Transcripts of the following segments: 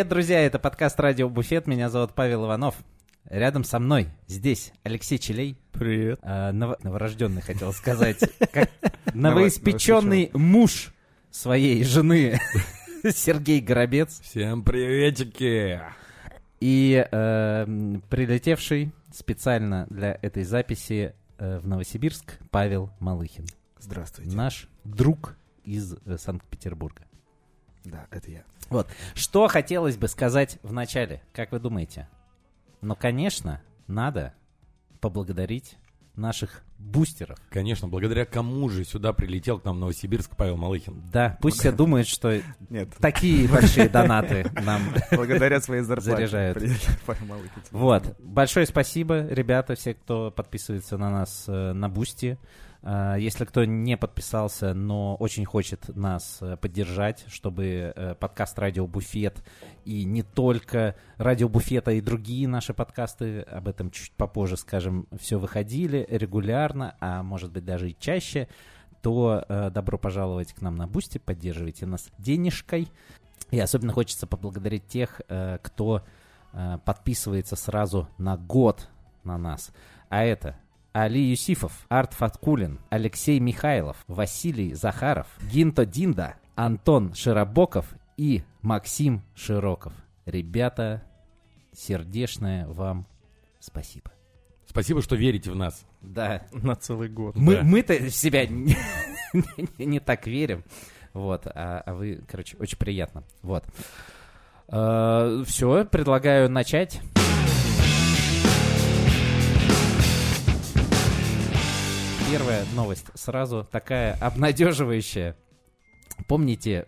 Привет, друзья, это подкаст «Радио Буфет», меня зовут Павел Иванов. Рядом со мной здесь Алексей Челей. Привет. Э, ново- новорожденный, хотел сказать. Как новоиспеченный муж своей жены Сергей Горобец. Всем приветики. И э, прилетевший специально для этой записи э, в Новосибирск Павел Малыхин. Здравствуйте. Наш друг из э, Санкт-Петербурга. Да, это я. Вот. Что хотелось бы сказать в начале, как вы думаете? Ну, конечно, надо поблагодарить наших бустеров. Конечно, благодаря кому же сюда прилетел к нам в Новосибирск Павел Малыхин? Да, пусть все думают, что Нет, такие большие донаты нам благодаря своей зарплате. Заряжают. приехали Павел Малыхин. Вот. Большое спасибо, ребята, все, кто подписывается на нас э, на Бусти. Э, Если кто не подписался, но очень хочет нас э, поддержать, чтобы э, подкаст «Радио Буфет» и не только «Радио Буфет», а и другие наши подкасты, об этом чуть попозже скажем, все выходили регулярно, а может быть даже и чаще, то добро пожаловать к нам на Бусти, поддерживайте нас денежкой. И особенно хочется поблагодарить тех, кто подписывается сразу на год на нас. А это Али Юсифов, Арт Фаткулин, Алексей Михайлов, Василий Захаров, Гинто Динда, Антон Широбоков и Максим Широков. Ребята, сердечное вам спасибо. Спасибо, что верите в нас. Да, На целый год. мы, Да. мы-то в себя не, не- не так верим. Вот, а, а вы, короче, очень приятно. Вот. все, предлагаю начать. Первая новость сразу такая обнадеживающая. Помните,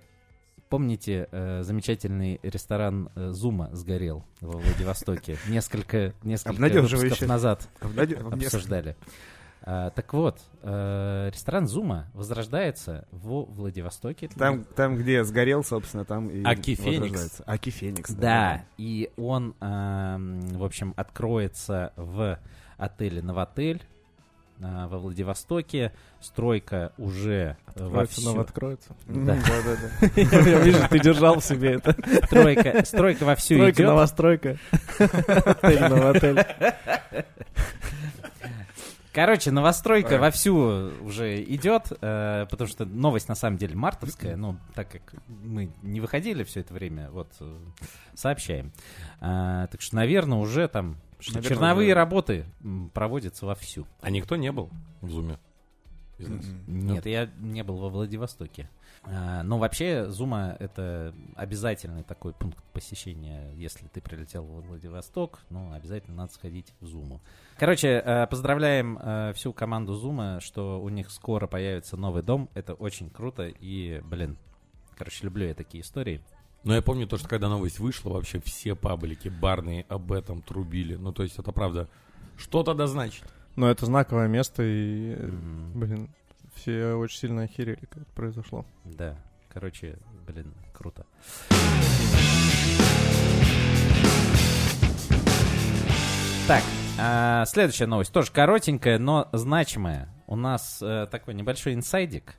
помните, э, замечательный ресторан э, Зума сгорел во Владивостоке несколько, несколько выпусков назад обсуждали. А, так вот, э, ресторан Зума возрождается во Владивостоке. Там, там, где сгорел, собственно, там и Аки Феникс. Аки Феникс. Да, и он, эм, в общем, откроется в отеле «Новотель» э, во Владивостоке. Стройка уже э, Откроется, вовсю. новооткроется. М, Да. Да-да-да. Я вижу, ты держал в себе это. Стройка, стройка вовсю Стройка, идет. новостройка. Отель, новотель. Короче, новостройка вовсю уже идет, э, потому что новость на самом деле мартовская, но так как мы не выходили все это время, вот э, сообщаем. А, так что, наверное, уже там Наверное, черновые уже. работы проводятся вовсю. А никто не был в Зуме? М-м. Нет, я не был во Владивостоке. А, Но вообще Зума это обязательный такой пункт посещения, если ты прилетел во Владивосток, ну, обязательно надо сходить в Зуму. Короче, э, поздравляем э, всю команду Зума, что у них скоро появится новый дом. Это очень круто и, блин, короче, люблю я такие истории. Но я помню то, что когда новость вышла, вообще все паблики барные об этом трубили. Ну, то есть это правда что-то да значит. Но это знаковое место, и, М, блин, все очень сильно охерели, как это произошло. Да, короче, блин, круто. Так, а, следующая новость тоже коротенькая, но значимая. У нас э, такой небольшой инсайдик,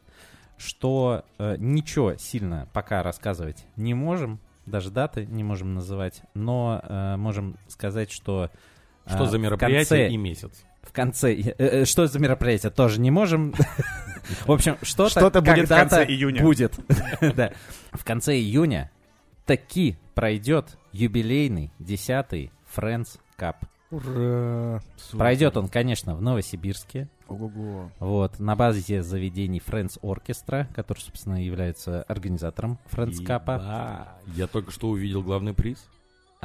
что э, ничего сильно пока рассказывать не можем, даже даты не можем называть, но э, можем сказать, что Что э, за мероприятие конце- и месяц? В конце, э, э, что за мероприятие, тоже не можем. В общем, что-то Что-то будет в конце июня. Будет. Да. В конце июня таки пройдет юбилейный 10-й Friends Cup. Ура! Пройдет он, конечно, в Новосибирске. Ого-го. Вот, на базе заведений Friends Orchestra, который, собственно, является организатором Friends Cup. Я только что увидел главный приз.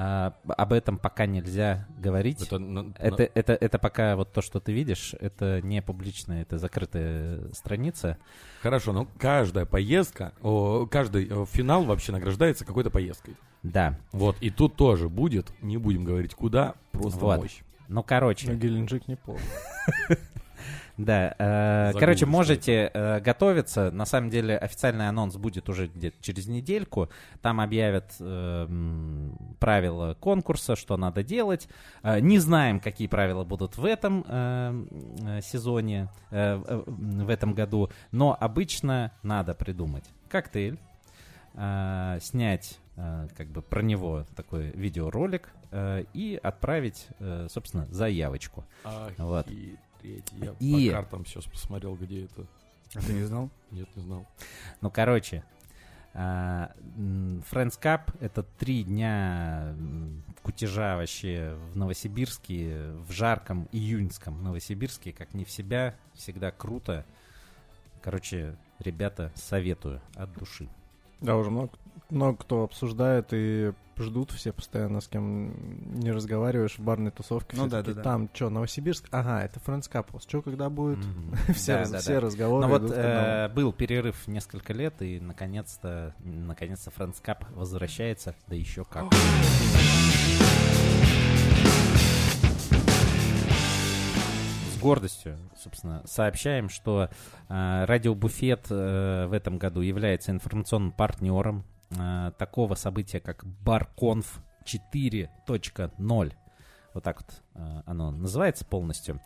А, об этом пока нельзя говорить. Это, на- Это, это, это пока вот то, что ты видишь, это не публичная, это закрытая страница. Хорошо, но каждая поездка, о, каждый э, финал вообще награждается какой-то поездкой. Да. Вот, и тут тоже будет, не будем говорить куда, просто Вот. мощь. Ну, На короче, Геленджик неплохо. да. э, короче, можете э, готовиться. На самом деле, официальный анонс будет уже где-то через недельку. Там объявят э, правила конкурса, что надо делать. Э, не знаем, какие правила будут в этом э, э, сезоне, э, э, в этом году. Но обычно надо придумать коктейль, э, снять э, как бы про него такой видеоролик э, и отправить, э, собственно, заявочку. Вот. Охереть. Я И- по картам сейчас посмотрел, где это. А ты не знал? Нет, не знал. Ну, короче, а, Friends Cup — это три дня кутежа вообще в Новосибирске, в жарком июньском Новосибирске, как не в себя, всегда круто. Короче, ребята, советую от души. Да, уже много, много кто обсуждает и ждут все постоянно, с кем не разговариваешь в барной тусовке. Ну да, да, да. Там что, Новосибирск? Ага, это Friends Cup. Что, когда будет? Все, Да, раз- да, все да. разговоры Ну вот э, был перерыв несколько лет, и наконец-то, наконец-то Friends Cup возвращается, да еще как. С гордостью, собственно, сообщаем, что э, Радио-буфет э, в этом году является информационным партнером э, такого события, как Барконф 4.0. Вот так вот э, оно называется полностью.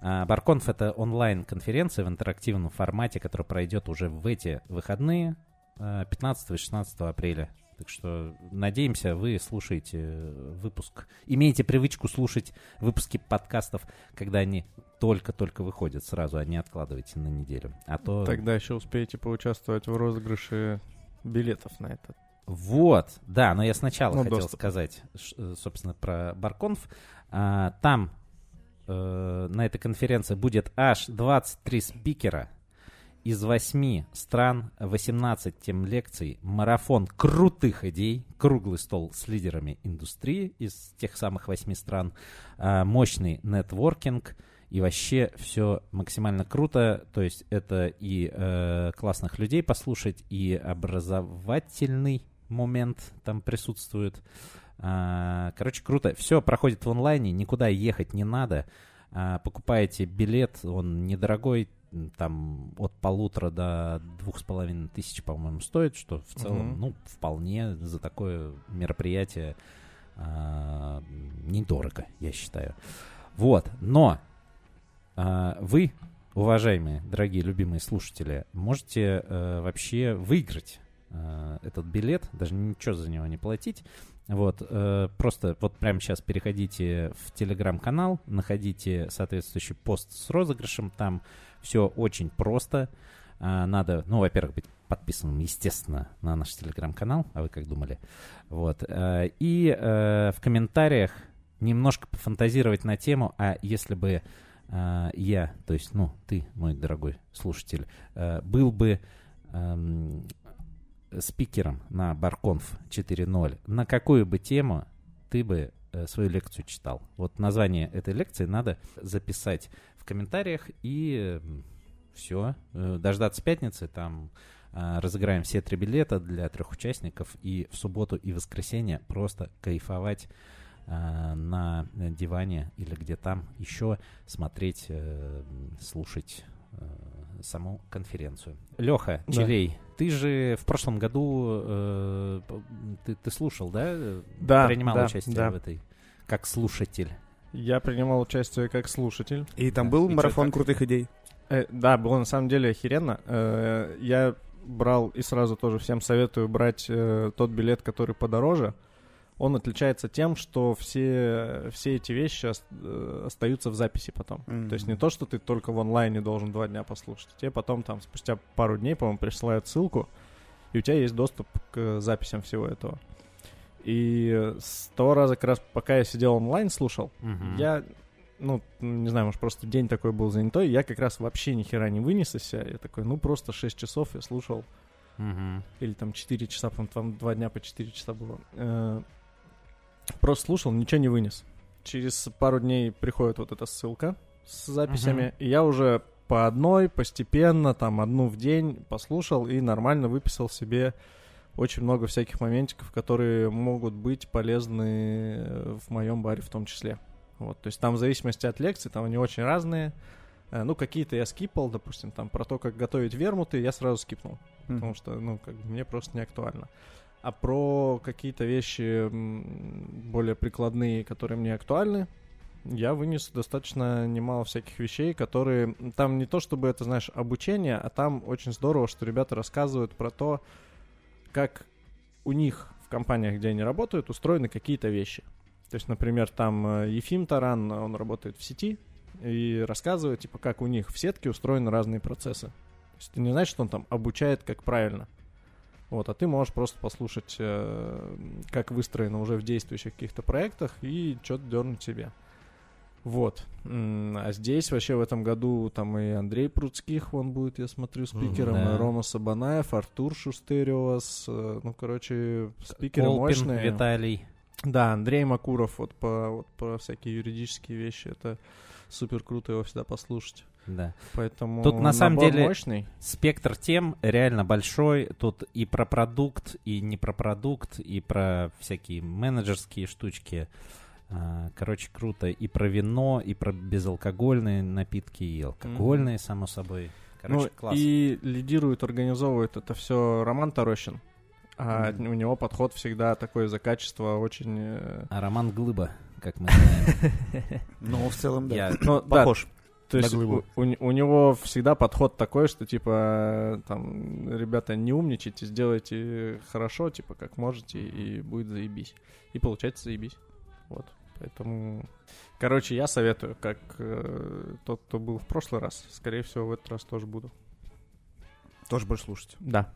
А, Барконф — это онлайн-конференция в интерактивном формате, которая пройдет уже в эти выходные э, 15 и 16 апреля. Так что надеемся, вы слушаете э, выпуск, имеете привычку слушать выпуски подкастов, когда они только-только выходят сразу, а не откладывайте на неделю. А то... Тогда еще успеете поучаствовать в розыгрыше билетов на это. Вот, да, но я сначала Ну, хотел доступ. сказать, э, собственно, про Барконф. А, там э, на этой конференции будет аж 23 спикера из 8 стран, 18 тем лекций, марафон крутых идей, круглый стол с лидерами индустрии из тех самых 8 стран, а, мощный нетворкинг, и вообще все максимально круто. То есть это и э, классных людей послушать, и образовательный момент там присутствует. А, короче, круто. Все проходит в онлайне, никуда ехать не надо. А, покупаете билет, он недорогой, там от полутора до двух с половиной тысяч, по-моему, стоит, что в целом, Мгм. ну, вполне за такое мероприятие а, недорого, я считаю. Вот, но вы, уважаемые, дорогие, любимые слушатели, можете э, вообще выиграть э, этот билет, даже ничего за него не платить. Вот, э, просто вот прямо сейчас переходите в телеграм-канал, находите соответствующий пост с розыгрышем, там все очень просто. А, надо, ну, во-первых, быть подписанным, естественно, на наш телеграм-канал, а вы как думали? Вот, э, и э, в комментариях немножко пофантазировать на тему, а если бы а, я, то есть, ну, ты, мой дорогой слушатель, э, был бы эм, спикером на Барконф 4.0, на какую бы тему ты бы э, свою лекцию читал? Вот название этой лекции надо записать в комментариях и все, дождаться пятницы, там э, разыграем все три билета для трех участников и в субботу и воскресенье просто кайфовать э, на диване или где там еще смотреть, э, слушать э, саму конференцию. Леха, Да. Челей, ты же в прошлом году э, ты, ты слушал, да? Да, Принимал да, участие да. в этой как слушатель. Я принимал участие как слушатель. И там Да. был И марафон крутых идей. Э, да, было на самом деле охеренно. Э, я брал и сразу тоже всем советую брать э, тот билет, который подороже. Он отличается тем, что все, все эти вещи э, остаются в записи потом. Мгм. То есть не то, что ты только в онлайне должен два дня послушать. Тебе потом там спустя пару дней, по-моему, присылают ссылку, и у тебя есть доступ к записям всего этого. И с того раза, как раз пока я сидел онлайн слушал, Мгм. я, ну, не знаю, может, просто день такой был занятой, я как раз вообще ни хера не вынес из себя. Я такой, ну, просто 6 часов я слушал, Мгм. или там 4 часа, по-моему, там 2 дня по 4 часа было. Просто слушал, ничего не вынес. Через пару дней приходит вот эта ссылка с записями, и я уже по одной, постепенно, там, одну в день послушал и нормально выписал себе очень много всяких моментиков, которые могут быть полезны э, в моем баре в том числе. Вот, то есть там в зависимости от лекций, там они очень разные. Э, Ну, какие-то я скипал, допустим, там про то, как готовить вермуты, я сразу скипнул потому что, ну, как бы мне просто не актуально. А про какие-то вещи более прикладные, которые мне актуальны, я вынес достаточно немало всяких вещей, которые... Там не то, чтобы это, знаешь, обучение, а там очень здорово, что ребята рассказывают про то, как у них в компаниях, где они работают, устроены какие-то вещи. То есть, например, там э, Ефим Таран, он работает в сети и рассказывает, типа, как у них в сетке устроены разные процессы. То есть, это не значит, что он там обучает, как правильно. Вот, а ты можешь просто послушать, э, как выстроено уже в действующих каких-то проектах и что-то дернуть себе. Вот. А здесь вообще в этом году там и Андрей Пруцких, он будет, я смотрю, спикером, да. и Рома Сабанаев, Артур Шустериос, э, ну, короче, спикеры Колпин, мощные. Виталий. Да, Андрей Макуров, вот по, вот по всякие юридические вещи, это супер круто его всегда послушать. Да. Поэтому Тут на самом деле- мощный. Спектр тем реально большой. Тут и про продукт, и не про продукт, и про всякие менеджерские штучки. А, Короче, круто. И про вино, и про безалкогольные напитки, и алкогольные, само собой. Короче, ну, класс. и лидирует, организовывает это все Роман Тарощин. А Мгм. у него подход всегда такой за качество очень... э, А Роман Глыба, как мы знаем. Ну, в целом, да. Ну, да, Похож. То есть у, у- у него всегда подход такой, что типа там, ребята, не умничайте, сделайте хорошо, типа как можете, и будет заебись. И получается заебись. Вот. Поэтому, короче, я советую, как э, тот, кто был в прошлый раз, скорее всего, в этот раз тоже буду. Тоже будешь слушать. Да.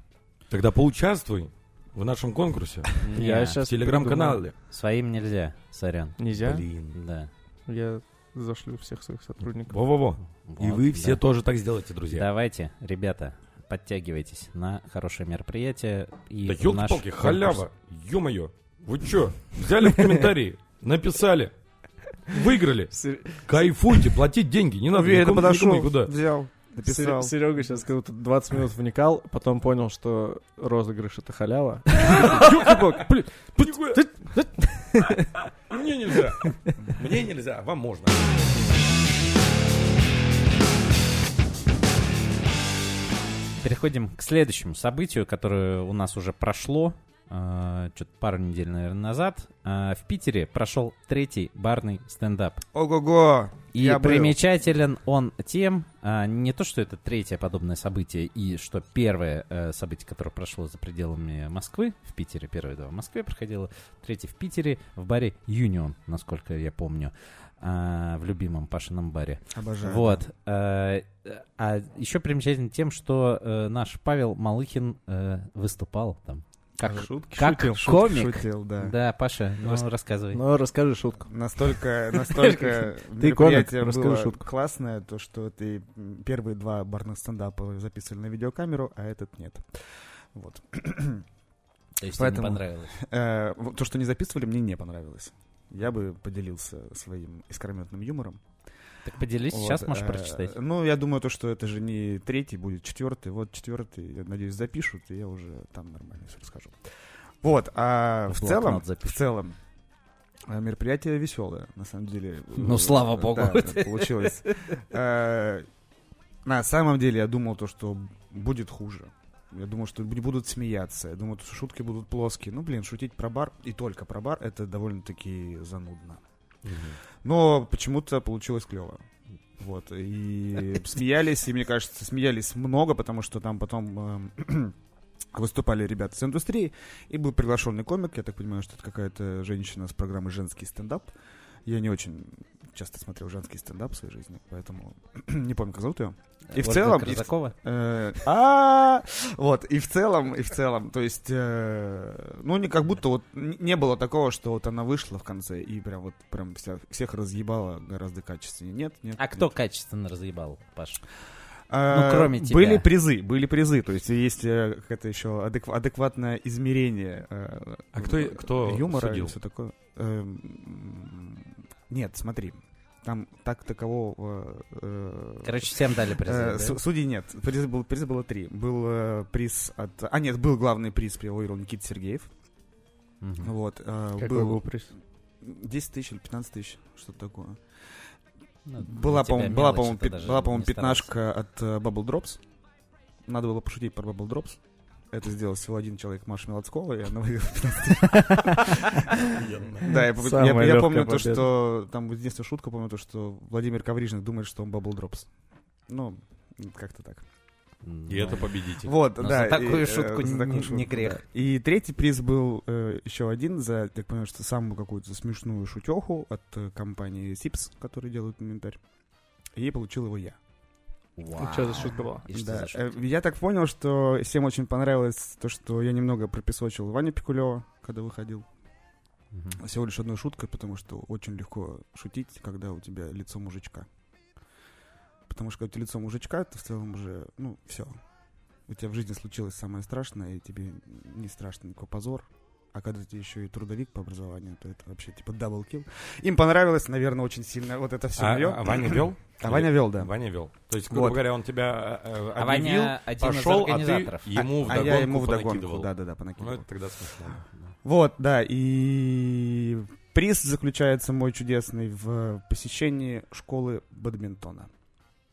Тогда поучаствуй в нашем конкурсе Я сейчас в телеграм-канале. Своим нельзя, сорян. Нельзя. Блин. Да. Я зашлю всех своих сотрудников. Во-во-во. И Вот, вы да. все тоже так сделайте, друзья. Давайте, ребята, подтягивайтесь на хорошее мероприятие. И Да наш елки-палки, халява. Ё-моё. Вы чё? Взяли в комментарии, написали, выиграли. Кайфуйте, платить деньги. Не надо Уверенно никому, подошел, никому никуда. взял, написал. Серега сейчас как будто 20 минут вникал, потом понял, что розыгрыш это халява. Мне нельзя. Мне нельзя, а вам можно. Переходим к следующему событию, которое у нас уже прошло. Что-то пару недель, наверное, назад. А, в Питере прошел третий барный стендап. Ого-го! И Я был. примечателен он тем, а, не то, что это третье подобное событие, и что первое э, событие, которое прошло за пределами Москвы, в Питере, первое, да, в Москве проходило, третье в Питере, в баре Юнион, насколько я помню, а, в любимом Пашином баре. Обожаю. Вот. э, А еще примечательно тем, что э, наш Павел Малыхин э, выступал там. Как, Шутки как шутил. комик. Шутил, да. Да, Паша, ну Рас- рассказывай. Ну, расскажи шутку. Настолько, настолько Ты комик, мероприятие расскажи шутку. классное, то, что ты первые два барных стендапа записывали на видеокамеру, а этот нет. Вот. То есть поэтому- тебе не понравилось. Э, То, что не записывали, мне не понравилось. Я бы поделился своим искрометным юмором. Так поделись, Вот, сейчас можешь э, прочитать. Ну, я думаю, то, что это же не третий, будет четвертый. Вот четвертый, я надеюсь, запишут, и я уже там нормально все расскажу. Вот, а В целом, в целом, э, мероприятие веселое, на самом деле. Ну, Э, слава богу. Да, получилось. Э, На самом деле, я думал то, что будет хуже. Я думал, что бу- будут смеяться. Я думал, что шутки будут плоские. Ну, блин, шутить про бар и только про бар это довольно-таки занудно. Но почему-то получилось клево. Вот. И смеялись, и мне кажется, смеялись много, потому что там потом эм, выступали ребята с индустрии, и был приглашенный комик. Я так понимаю, что это какая-то женщина с программы «Женский стендап». Я не очень часто смотрел женский стендап в своей жизни, поэтому не помню, как зовут ее. И в целом... и в- Крузакова? Э, А, вот, и в целом, и в целом, то есть, э, ну, не как будто вот не было такого, что вот она вышла в конце и прям вот прям всех разъебала гораздо качественнее. Нет, нет. А кто качественно разъебал, Паш? А, ну, кроме тебя? Были призы, были призы, то есть есть э, какое-то еще адеква- адекватное измерение э, А кто- э, кто юмора судил? и все такое. Нет, смотри, там так такового... э, Короче, всем дали Э, призы, су- да? Судей нет. Приз был, приза было три. Был э, приз от... А, нет, был главный приз, его выиграл Никита Сергеев. Мгм. Вот. э, Какой был был приз? 10 тысяч или 15 тысяч, что-то такое. Ну, Была, по-моему, была, по-моему, была, пятнашка от э, Bubble Drops. Надо было пошутить про Bubble Drops. Это сделал всего один человек, Маша Мелоцкова, и она выиграла 15 Да, я, помню то, что... Там единственная шутка, помню то, что Владимир Коврижник думает, что он Bubble Drops. Ну, как-то так. И это победитель. Вот, Но да. за такую и, э, шутку за не- такую не- шутку, не грех. да. И третий приз был э, еще один за, так понимаю, что самую какую-то смешную шутеху от э, компании Sips, которые делают инвентарь. И получил его я. Вау. что за шутка была? И Да, за шутка? э, Я так понял, что всем очень понравилось то, что я немного пропесочил Ваню Пикулева, когда выходил. Мгм. Всего лишь одной шуткой, потому что очень легко шутить, когда у тебя лицо мужичка. Потому что когда у тебя лицо мужичка, то в целом уже, ну, все. У тебя в жизни случилось самое страшное, и тебе не страшно никакой позор. А когда ты еще и трудовик по образованию, то это вообще типа double kill. Им понравилось, наверное, очень сильно вот это все А, мое. а Ваня вел? А Ваня вел, да. Ваня вел. То есть, грубо Вот. говоря, он тебя э, э, А объявил, Ваня один из пошел, а ты организаторов. ему а я ему вдогонку вдогонку, понакидывал. да-да-да, Ну, понакидывал. это тогда смешно. да. Вот, да, и приз заключается мой чудесный в посещении школы бадминтона.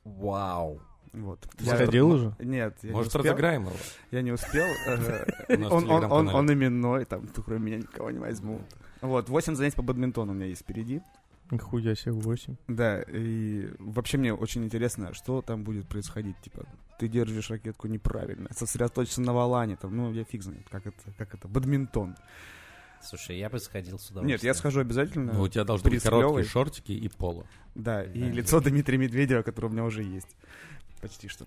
Вау. Вот. Ты Я- сходил уже? Нет, я Может, не успел. разыграем его? Я не успел. э, Он, именной, там, кроме меня никого не возьмут. Вот, 8 занятий по бадминтону у меня есть впереди. Нихуя себе, 8. Да, и вообще мне очень интересно, что там будет происходить. Типа, ты держишь ракетку неправильно, сосредоточься на валане, там, ну, я фиг знает, как это, как это, бадминтон. Слушай, я бы сходил с удовольствием. Нет, я схожу обязательно. Ну, у тебя должны быть короткие шортики и поло. Да, и лицо Дмитрия Медведева, которое у меня уже есть. Почти что.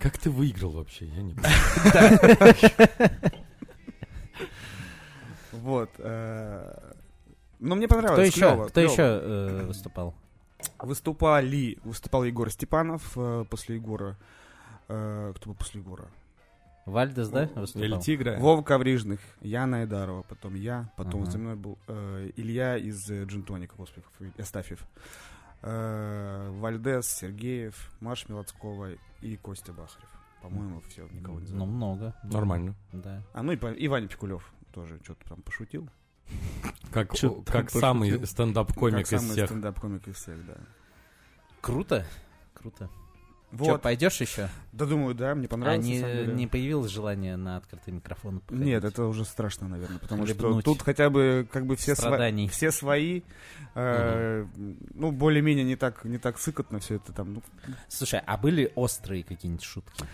Как ты выиграл вообще? Я не понимаю. Вот. э, Ну, мне понравилось. Кто еще? Кто еще э, выступал? Выступали, выступал Егор Степанов э, после Егора. Кто был после Егора? Вальдес, да, выступал? Тигра. Вова Коврижных, Яна Айдарова, потом я, потом Ага. за мной был э, Илья из э, Джинтоника, господи, как фамилия, Астафьев. Э, Вальдес, Сергеев, Маша Мелоцкова и Костя Бахарев. По-моему, все, никого не Ну, знаю. много. Нормально. Да. А ну и, и Ваня Пикулев тоже что-то там пошутил. Как, как самый стендап-комик как из самый всех. стендап-комик из всех, да. Круто. Круто. Че, Вот. пойдешь еще? Да думаю, да, мне А понравилось. на не, не появилось желание на открытый микрофон? походить? Нет, это уже страшно, наверное, потому что Хлебнуть тут хотя бы как бы все, сва- все свои, э, ну, более-менее не так, не так сыкотно все это там. ну, Слушай, а были острые какие-нибудь шутки?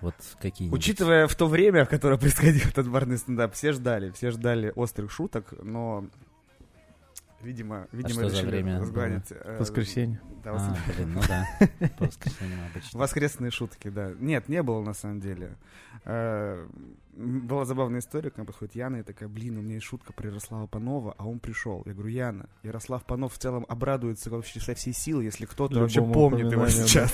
Вот какие-нибудь? Учитывая в то время, в которое происходил этот барный стендап, все ждали, все ждали острых шуток, но, видимо, видимо что за время сгладить. э, Воскресенье. да, А, блин, ну да. По воскресеньям обычно. Воскресные шутки, да. Нет, не было на самом деле. Э, Была забавная история, к нам подходит Яна и такая, блин, у меня есть шутка про Ярослава Панова, а он пришел. Я говорю, Яна, Ярослав Панов в целом обрадуется вообще со всей силы, если кто-то вообще помнит его сейчас.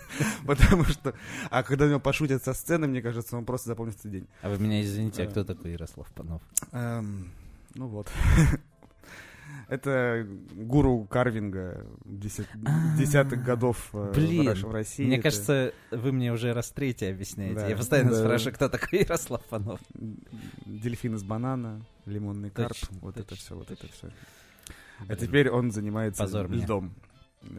Потому что, а когда у него пошутят со сцены, мне кажется, он просто запомнится день. А вы меня извините, а Да. кто такой Ярослав Панов? Эм, Ну вот. Это гуру карвинга десят- А, десятых годов э, блин, в России. Мне Это- кажется, вы мне уже раз третий объясняете. Да. Я постоянно Да. спрашиваю, кто такой Ярослав Панов. Дельфин из банана, лимонный карп, Точно, вот это все, вот это все. А теперь он занимается Позор льдом.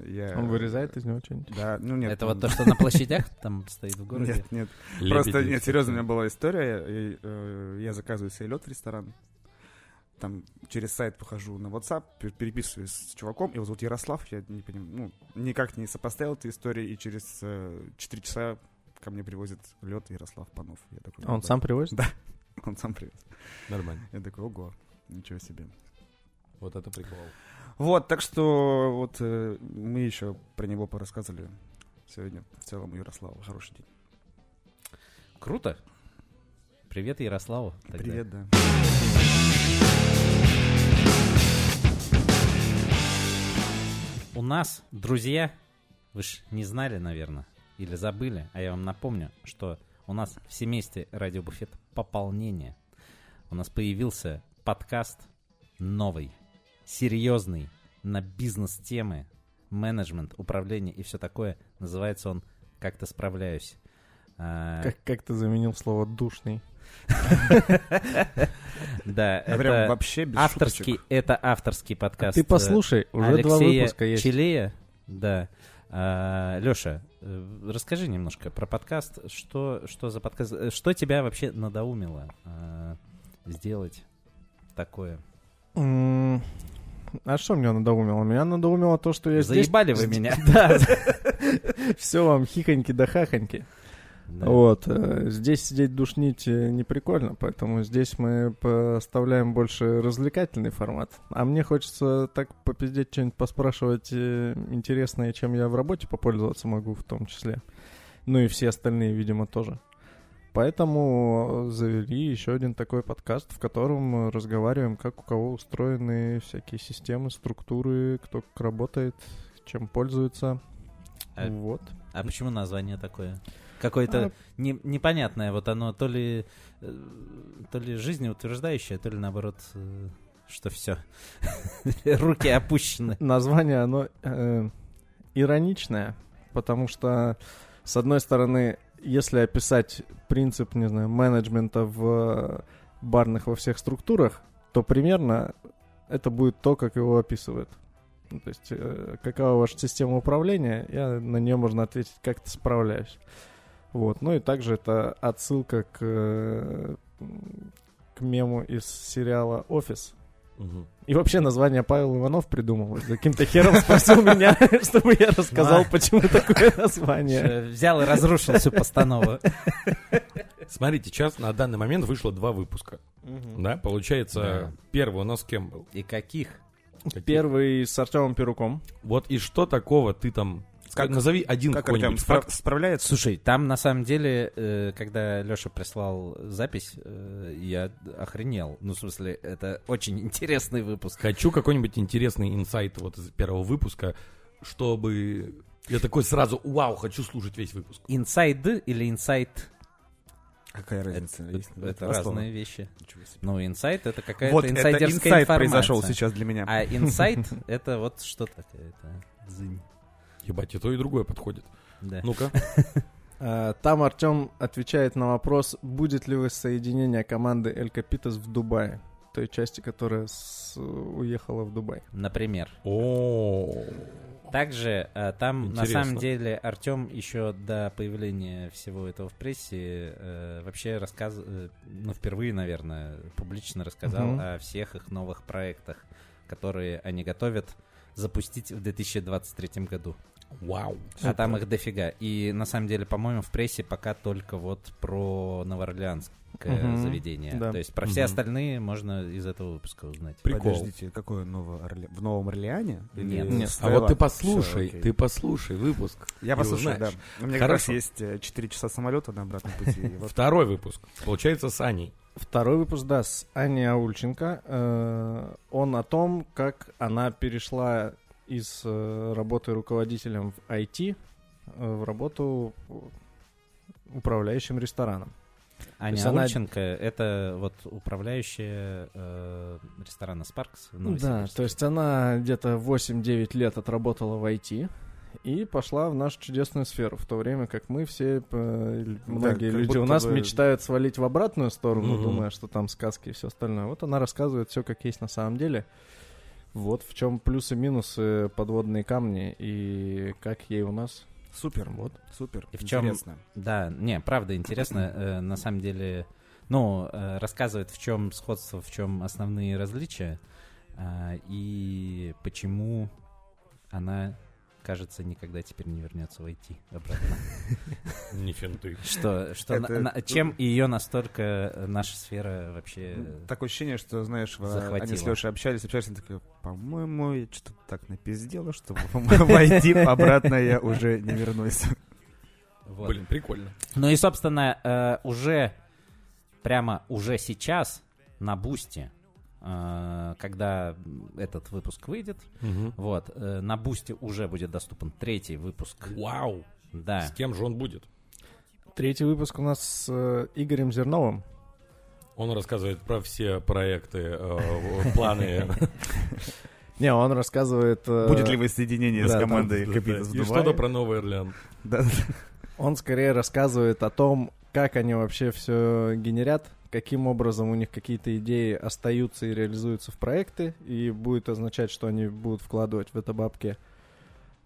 Я- Он вырезает из него что-нибудь? Да, ну нет. Это он- вот то, что на площадях там стоит в городе? Нет, нет. Лебеди, Просто, нет, серьезно, у меня была история. и, э, Я заказываю себе лед в ресторан. Там через сайт похожу на WhatsApp, пер- переписываюсь с чуваком, и вот, вот Ярослав, я не понимаю, ну, никак не сопоставил эту историю, и через э, 4 часа ко мне привозит лед Ярослав Панов. Я такой, А он «Да». сам привозит? Да. Он сам привез. Нормально. Я такой, ого, ничего себе. Вот это прикол. Вот, так что вот э, мы еще про него порассказывали сегодня. В целом, у Ярослава хороший день. Круто. Привет Ярославу. тогда. Привет, да. У нас, друзья, вы ж не знали, наверное, или забыли, а я вам напомню, что у нас в семействе Радио Буфет пополнение. У нас появился подкаст новый, серьезный, на бизнес-темы, менеджмент, управление и все такое. Называется он «Как-то справляюсь». А, Как, как ты заменил слово «душный»? Да, А это вообще авторский, это авторский подкаст. Ты э, послушай, уже два выпуска есть. Челея, да. Леша, расскажи немножко про подкаст. Что, что за подкаст? э, Что тебя вообще надоумило э, сделать такое? А что меня надоумило? Меня надоумило то, что я здесь... Заебали вы меня. Да. Все вам хихоньки да хахоньки. Да. Вот. э, Здесь сидеть душнить э, не прикольно, поэтому здесь мы поставляем больше развлекательный формат. А мне хочется так попиздеть, что-нибудь поспрашивать э, интересное, чем я в работе попользоваться могу в том числе. Ну и все остальные, видимо, тоже. Поэтому завели еще один такой подкаст, в котором разговариваем, как у кого устроены всякие системы, структуры, кто как работает, чем пользуется. А- Вот. А почему название такое? Какое-то А, не- непонятное, вот оно то ли, э, то ли жизнеутверждающее, то ли наоборот, э, что все. Руки опущены. Название, оно э, ироничное, потому что, с одной стороны, если описать принцип, не знаю, менеджмента в барных во всех структурах, то примерно это будет то, как его описывают. Ну, то есть, э, какова ваша система управления, я на нее можно ответить, как ты справляюсь. Вот. Ну и также это отсылка к, э, к мему из сериала «Офис», и вообще название Павел Иванов придумал. Каким-то хером спросил меня, чтобы я рассказал, почему такое название. Э, Взял и разрушил всю постанову. Смотрите, сейчас на данный момент вышло два выпуска. Да, получается, первый у нас с кем был? И каких? Какие? Первый с Артемом Перуком. Вот и что такого ты там... Как- назови один Как Артем какой-нибудь спра- факт. справляется? Слушай, там на самом деле, э, когда Леша прислал запись, э, я охренел. Ну, в смысле, это очень интересный выпуск. Хочу какой-нибудь интересный инсайт вот из первого выпуска, чтобы... Я такой сразу, вау, хочу слушать весь выпуск. Инсайд или инсайт Какая разница? это, Есть это слова. разные вещи. Ну, инсайт это какая-то Вот это инсайдерская инсайт информация. произошел сейчас для меня. А инсайт это вот что-то. Это. Ебать, и то, и другое подходит. Да. Ну-ка. Э, Там Артем отвечает на вопрос, будет ли воссоединение команды Эль Капитас в Дубае. Той части, которая с- уехала в Дубай. Например. О, Также э, там на Интересно. самом деле Артем еще до появления всего этого в прессе э, вообще рассказывал, ну впервые, наверное, публично рассказал Мгм. о всех их новых проектах, которые они готовят запустить в 2023 году. Вау. А там их дофига. И на самом деле, по-моему, в прессе пока только вот про Новоорлеанское Мгм. заведение. Да. То есть про все Мгм. остальные можно из этого выпуска узнать. Прикол. Подождите, какое Новое. В Новом Орлеане? Или Нет. А вот ты послушай, окей. ты послушай выпуск. Я послушаю, да. У меня как раз Хорошо. есть 4 часа самолета на обратном пути. вот Второй выпуск. Получается, с Аней. Второй выпуск, да, с Аней Аульченко. Э, Он о том, как она перешла из э, работы руководителем в IT э, в работу управляющим рестораном. Аня есть она- Ульченко — это вот управляющая э, ресторана «Спаркс» в Да, то есть она где-то 8-9 лет отработала в IT и пошла в нашу чудесную сферу, в то время как мы все, э, многие как люди у нас бы- мечтают свалить в обратную сторону, Мгм. думая, что там сказки и все остальное. Вот она рассказывает все как есть на самом деле. Вот в чем плюсы-минусы, подводные камни и как ей у нас. Супер, вот, супер. И в чем- Интересно. Да, не, правда интересно. э, на самом деле, ну, э, рассказывает, в чем сходство, в чем основные различия э, и почему она, кажется, никогда теперь не вернется в IT обратно. Не финты. Что, что Это- на- на- чем ее настолько э, наша сфера вообще... Такое ощущение, что, знаешь, Захватило. они с Лешей общались, общались, она такая, по-моему, я что-то так напиздела, что войти обратно я уже не вернусь. вот. Блин, прикольно. Ну и, собственно, э, уже прямо уже сейчас на Бусти, э, когда этот выпуск выйдет, Мгм. вот, э, на Бусти уже будет доступен третий выпуск. Вау. Да. С кем же он будет? Третий выпуск у нас с э, Игорем Зерновым. Он рассказывает про все проекты, э, планы. Не, он рассказывает... э, Будет ли воссоединение с командой Капитас И что-то про Новый Орлеан. Он скорее рассказывает о том, как они вообще все генерят, каким образом у них какие-то идеи остаются и реализуются в проекты, и будет означать, что они будут вкладывать в это бабки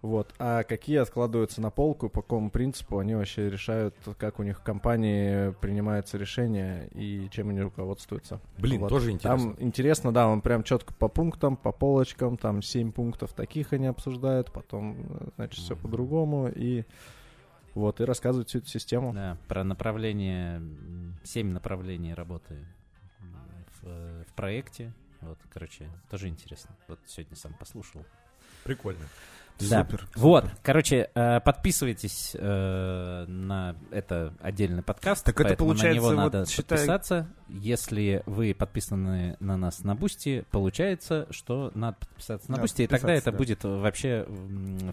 Вот. А какие откладываются на полку, по какому принципу они вообще решают, как у них в компании принимаются решения и чем они руководствуются. Блин, Вот. тоже интересно. Там интересно, да, он прям четко по пунктам, по полочкам, там 7 пунктов таких они обсуждают, потом, значит, все по-другому, и вот, и рассказывают всю эту систему. Да, про направление, семь направлений работы в, э, в проекте. Вот, короче, тоже интересно. Вот сегодня сам послушал. Прикольно. Да. Супер. Вот, короче, э, подписывайтесь э, на это отдельный подкаст, Так это поэтому на получается, него вот надо считай- подписаться. Если вы подписаны на нас на Бусти, получается, что надо подписаться на Бусти, и тогда это да. будет вообще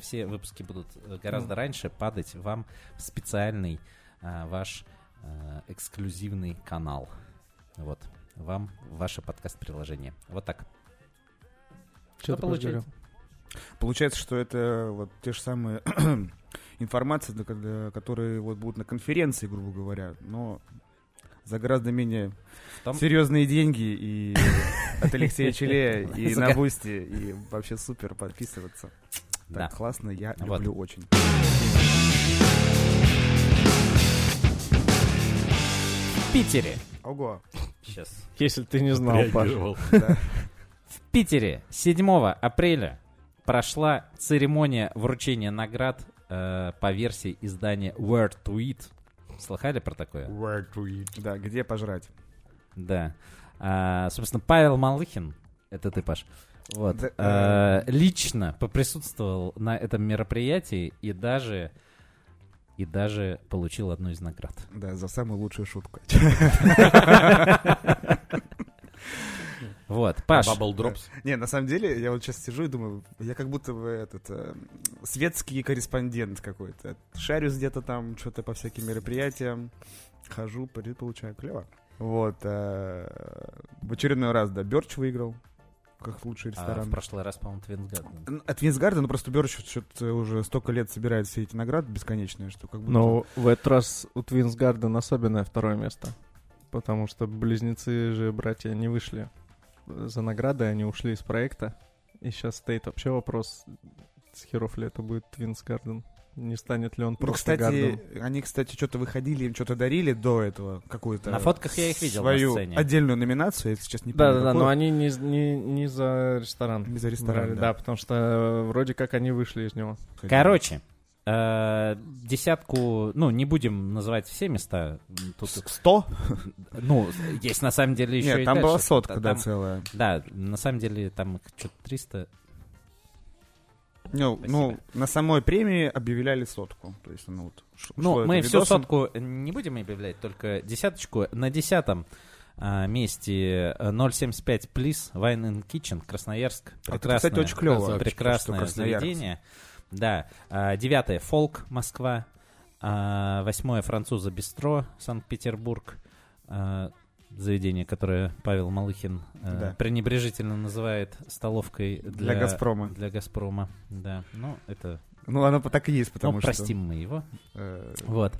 все выпуски будут гораздо Мгм. раньше падать вам в специальный э, ваш эксклюзивный канал. Вот, вам ваше подкаст-приложение. Вот так. Что ты получается? Получается, что это вот те же самые информации, да, когда- которые вот будут на конференции, грубо говоря, но за гораздо менее В том- серьезные деньги и от Алексея Челея и на Бусти, и вообще супер подписываться. Да. Так классно, я Вот. люблю очень. В Питере. Ого. Сейчас. Если ты не знал, Паш. Реагировал. В Питере 7 апреля прошла церемония вручения наград э, по версии издания Word Tweet. Слыхали про такое? Where to eat. Да, где пожрать? Да. А, собственно, Павел Малыхин, это ты, Паш, вот, Да, э, лично поприсутствовал на этом мероприятии и даже и даже получил одну из наград. Да, за самую лучшую шутку. Вот, Паш, Bubble Drops. Не, на самом деле, я вот сейчас сижу и думаю, я как будто бы этот э, светский корреспондент какой-то. Шарюсь где-то там, что-то по всяким мероприятиям, хожу, при- получаю клево. Вот. э, в очередной раз, да, Берч выиграл, как лучший а, ресторан. в прошлый раз, по-моему, Твинсгарден. От Twins Garden, ну просто Birch что-то уже столько лет собирает все эти награды бесконечные, что как будто... Но в этот раз у Twins Garden особенное второе место. Потому что близнецы же братья не вышли за награды, они ушли из проекта. И сейчас стоит вообще вопрос, с херов ли это будет Twins Garden. Не станет ли он Ну, просто кстати, Garden. они, кстати, что-то выходили, им что-то дарили до этого, какую-то... На фотках я их видел на свою сцене. отдельную номинацию, я сейчас не помню. Да-да-да, но они не, не, не за ресторан. Не за ресторан, брали, да. да. потому что э, вроде как они вышли из него. Короче, десятку, ну, не будем называть все места. Тут, 100? ну, есть на самом деле еще Нет, и там дальше. была сотка, Та- да, там- целая. Да, на самом деле там что-то 300. Ну, Спасибо. ну, на самой премии объявляли сотку. То есть, ну, вот, Ну, мы всю видосом. сотку не будем объявлять, только десяточку. На десятом а, месте э, 075 Please, Wine and Kitchen, Красноярск. А Это, Прекрасное, кстати, очень клево. красавчик, прекрасное что Красноярск. Да. А, Девятое Фолк, Москва. А, Восьмое Француза Бистро, Санкт-Петербург. А, Заведение, которое Павел Малыхин Да. пренебрежительно называет столовкой для, Для «Газпрома». Для Газпрома, да. Ну, это... Ну, оно так и есть, потому ну, что... простим мы его. э, Вот.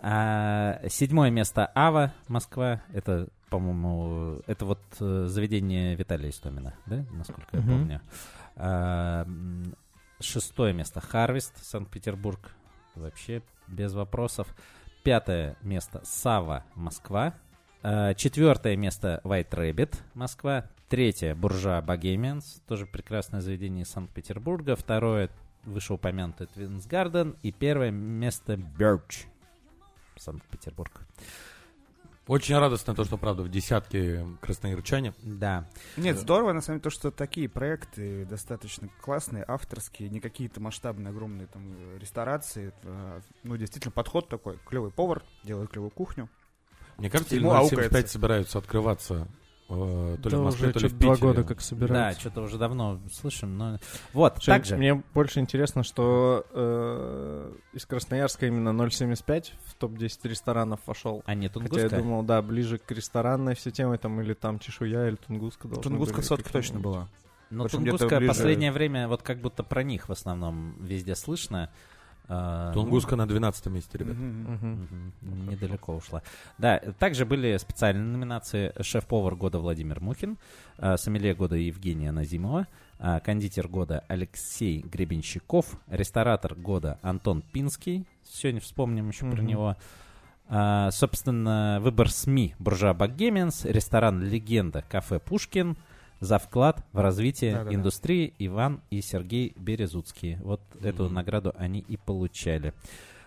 А, седьмое место Ава, Москва. Это, по-моему, это вот э, заведение Виталия Истомина, да, насколько я помню. А, шестое место Харвест, Санкт-Петербург. Вообще без вопросов. Пятое место Сава, Москва. А, четвертое место White Rabbit, Москва. Третье Буржуа Богемианс, тоже прекрасное заведение Санкт-Петербурга. Второе вышеупомянутый Твинс Гарден. И первое место Берч, Санкт-Петербург. Очень радостно то, что, правда, в десятке красноярчане. Да. Нет, здорово, на самом деле, то, что такие проекты достаточно классные, авторские, не какие-то масштабные, огромные там э, ресторации. э, Ну, действительно, подход такой. Клевый повар делает клевую кухню. Мне кажется, или Ему 075 аукается. собираются открываться э, то ли Да в Москве, уже то ли в Питере. два года как Да, собираются. что-то уже давно слышим, но... Вот, Слушай, также... Мне больше интересно, что э, из Красноярска именно 0,75 в топ-10 ресторанов вошел. А не Хотя я Тунгуска? думал, да, ближе к ресторанной все темы, там, или там чешуя, или тунгуска были сотка точно была. Но Причем где-то Тунгуска ближе- последнее время вот как будто про них в основном везде слышно. А, Тунгуска на 12 месте, ребят. Мгм, Недалеко ушла. Да, также были специальные номинации «Шеф-повар года» Владимир Мухин, а, «Сомелье года» Евгения Назимова, а, «Кондитер года» Алексей Гребенщиков, «Ресторатор года» Антон Пинский, сегодня вспомним еще про него. Собственно, выбор СМИ «Буржуа Богеминс», ресторан «Легенда» кафе «Пушкин», за вклад в развитие Да-да-да. индустрии Иван и Сергей Березуцкие. Вот эту Мгм. награду они и получали.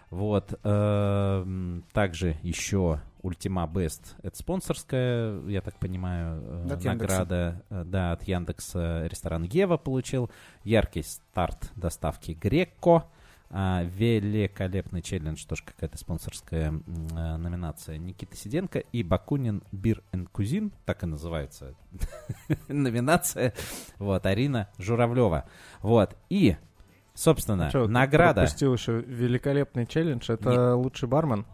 Вот. эм, Также еще Ultima Best. Это спонсорская, я так понимаю, э, От Яндекса. награда. э, Да, от Яндекса ресторан Ева получил. Яркий старт доставки Греко. А, великолепный челлендж, тоже какая-то спонсорская э, номинация Никита Сиденко и Бакунин Бир Кузин, так и называется номинация, вот, Арина Журавлева. Вот, и, собственно, Чё, ты награда... пропустил еще великолепный челлендж. Это лучший бармен.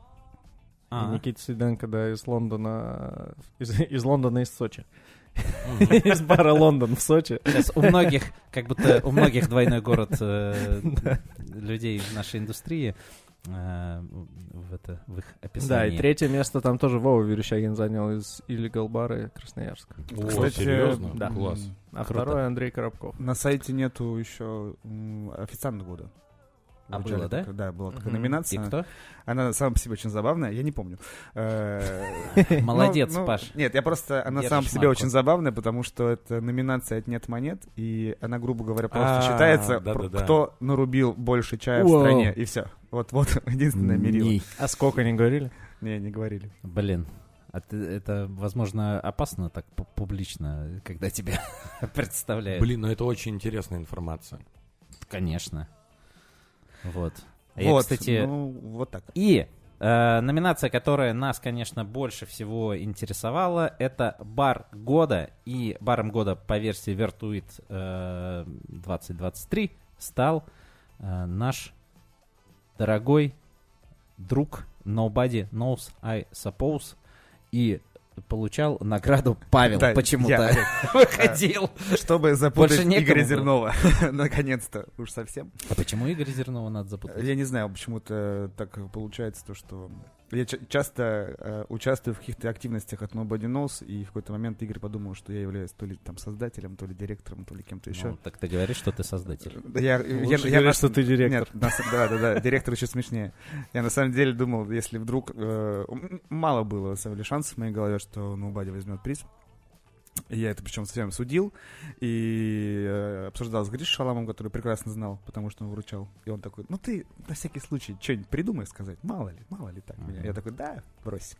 А, Никита Сиденко, да, из Лондона, из, из Лондона из Сочи. Из бара Лондон в Сочи. Сейчас у многих, как будто у многих двойной город э, людей в нашей индустрии э, в, это, в их Да, описании. и третье место там тоже Вова Верещагин занял из Illegal бара Красноярска. О, Кстати, серьезно? да. Класс. А Круто. второй Андрей Коробков. На сайте нету еще официального года. А было, да? такая- Да, была такая Мгм. И номинация. кто? Она сама по себе очень забавная, я не помню. Э, Молодец, ну, ну, Паш. Нет, я просто, она сама по себе очень забавная, потому что это номинация от «Нет монет», и она, грубо говоря, просто А, считается, да-да-да. пр- кто нарубил больше чая в стране, и все. Вот, вот, единственное мерило. А сколько не говорили? Не, не говорили. Блин. А ты- это, возможно, опасно так пу- публично, когда тебя представляют. Блин, ну это очень интересная информация. Конечно. Вот. Я, вот, кстати, ну, вот так. И э, номинация, которая нас, конечно, больше всего интересовала, это бар года. И баром года по версии Vertuit э, 2023 стал э, наш дорогой друг Nobody Knows I Suppose. И получал награду Павел Да, почему-то выходил. Чтобы запутать Игоря. Зернова. Наконец-то, уж совсем. А почему Игоря Зернова надо запутать? Я не знаю, почему-то так получается, то, что я ча- часто э, участвую в каких-то активностях от Nobody Knows, и в какой-то момент Игорь подумал, что я являюсь то ли там создателем, то ли директором, то ли кем-то еще. Ну, так ты говоришь, что ты создатель. Да я, я, Лучше я говори, на- что ты директор. Нет, на да, да, да, директор еще смешнее. Я на самом деле думал, если вдруг... э, мало было, на самом деле, шансов в моей голове, что Nobody возьмет приз. Я это причем совсем судил и э, обсуждал с Гришей Шаламом, который прекрасно знал, потому что он выручал. И он такой, ну ты на всякий случай что-нибудь придумай сказать, мало ли, мало ли так меня. Ага. Я такой, да, брось.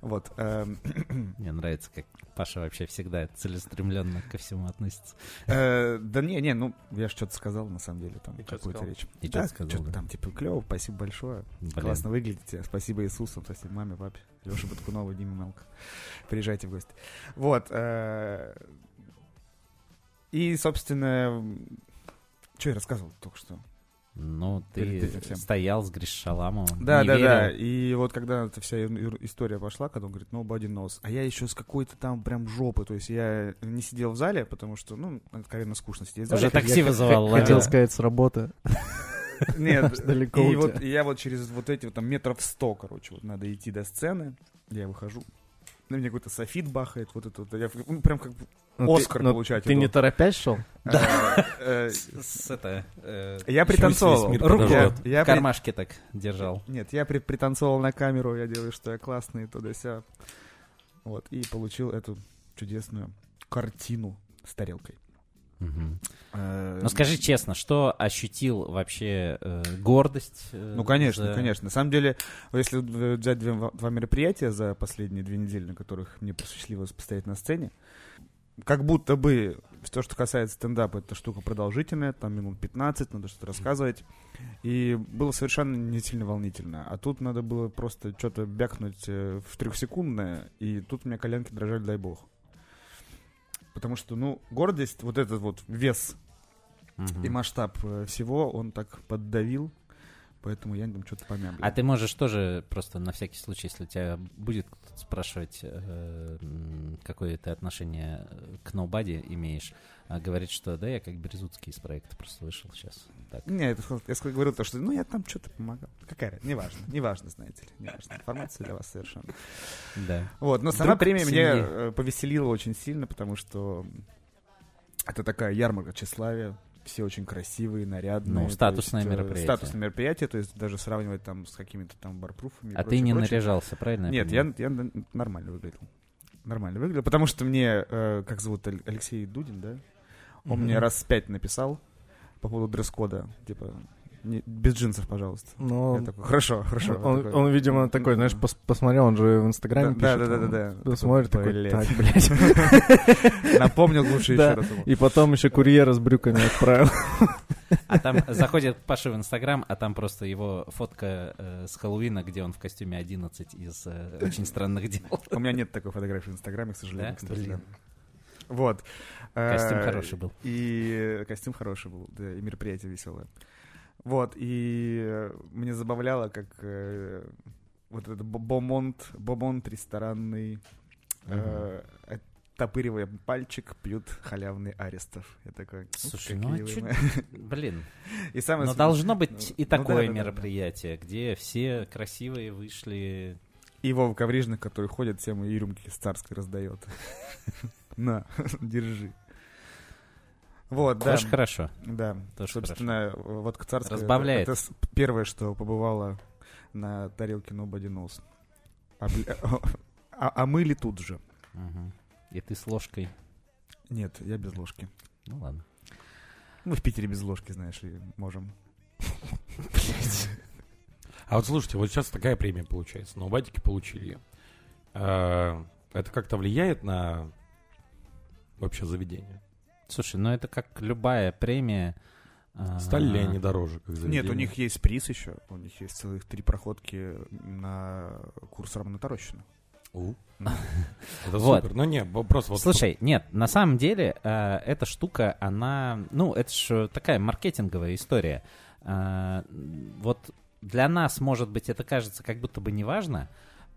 Вот. эм, Мне нравится, как Паша вообще всегда целеустремленно ко всему относится. э, Да не, не, ну я же что-то сказал, на самом деле, там какую-то речь. И Да, чё сказал, чё-то да. там, типа, клево, спасибо большое. Блин. Классно выглядите. Спасибо Иисусу, спасибо маме, папе, Леше Баткунову, Диме Мелко. Приезжайте в гости. Вот. э, И, собственно, что я рассказывал только что? Ну, ты стоял с Гриш Шаламовым. Да, не да, да. И вот когда эта вся история пошла, когда он говорит, nobody knows, а я еще с какой-то там прям жопы, то есть я не сидел в зале, потому что, ну, откровенно скучно сидеть в зале. Уже такси Я вызывал. Хотел сказать с работы. Нет, Далеко и вот я вот через вот эти вот там метров сто, короче, вот надо идти до сцены, я выхожу, на меня какой-то софит бахает, вот это вот, я ну, прям как Ну, Оскар ну, получать. Ты не торопясь шел? Э, э, С это... э, Я пританцовывал. Руку- я в кармашке так держал. Нет, я при- пританцовывал на камеру, я делаю, что я классный, туда-ся. Вот, и получил эту чудесную картину с тарелкой. Ну скажи честно, что ощутил вообще э, гордость? э, Ну, конечно, за- конечно. На самом деле, если э, взять две- два мероприятия за последние две недели, на которых мне посчастливилось постоять на сцене, как будто бы то, что касается стендапа, это штука продолжительная, там минут 15, надо что-то рассказывать. И было совершенно не сильно волнительно. А тут надо было просто что-то бякнуть э, в трехсекундное, и тут у меня коленки дрожали, дай бог. Потому что, ну, гордость, вот этот вот вес и масштаб э, всего, он так поддавил, поэтому я там что-то помямлил. А ты можешь тоже просто на всякий случай, если у тебя будет будут спрашивать, э, какое ты отношение к Nobody имеешь, а говорит, что да, я как Березутский из проекта просто вышел сейчас. Так. Не, это, я сколько говорю то, что ну я там что-то помогал. Какая? Неважно, неважно, знаете ли, неважно. Информация для вас совершенно. Да. Вот, но сама Друг премия семьи. меня э, повеселила очень сильно, потому что это такая ярмарка тщеславия. Все очень красивые, нарядные. Ну, статусное есть, э, мероприятие. Статусное мероприятие, то есть даже сравнивать там с какими-то там барпруфами. А ты не прочее. наряжался, правильно? Нет, я, я н- нормально выглядел. Нормально выглядел, потому что мне, э, как зовут, Алексей Дудин, да? Он Мгм. мне раз пять написал по поводу дресс-кода, типа, не- без джинсов, пожалуйста. Но Я такой, хорошо, хорошо. он, такой, он, видимо, такой, знаешь, пос- посмотрел, он же в Инстаграме Да, пишет. да, да, да, да. Такой, Смотрит такой, блядь. так, блядь. Напомнил лучше Да. еще раз. И потом еще курьера с брюками отправил. А там заходит Паша в Инстаграм, а там просто его фотка э, с Хэллоуина, где он в костюме 11 из э, «Очень странных дел». У меня нет такой фотографии в Инстаграме, к сожалению. Да? кстати, Блин. да. Вот. Костюм Э, хороший был. И костюм хороший был, да, и мероприятие веселое. Вот, и мне забавляло, как э, вот этот бо- бомонд, бомонд ресторанный, э, оттопыривая пальчик, пьют халявный арестов. Я такой, «Ух, Слушай, ну а мои». Блин, И самое но см- должно быть ну, и ну да, такое да, да, мероприятие, где все красивые вышли. И Вова Коврижных, который ходит, всем и рюмки с царской раздает. На, держи. Вот, да. Тоже хорошо. Да, Тоже собственно, вот к царской... Разбавляет. Это, первое, что побывало на тарелке Nobody Knows. А, а- а мыли тут же. И ты с ложкой. Нет, я без ложки. Ну ладно. Мы в Питере без ложки, знаешь, и можем. А вот слушайте, вот сейчас такая премия получается. Ноубадики получили ее. А, Это как-то влияет на вообще заведение? Слушай, ну это как любая премия. а, Стали ли они дороже, как заведение? Нет, у них есть приз еще. У них есть целых три проходки на курс Романа Тарощина. У. Это Вот. супер. Ну не, бо- просто вот... Слушай, нет, на самом деле э, эта штука, она, ну, это же такая маркетинговая история. Э, вот для нас, может быть, это кажется как будто бы неважно,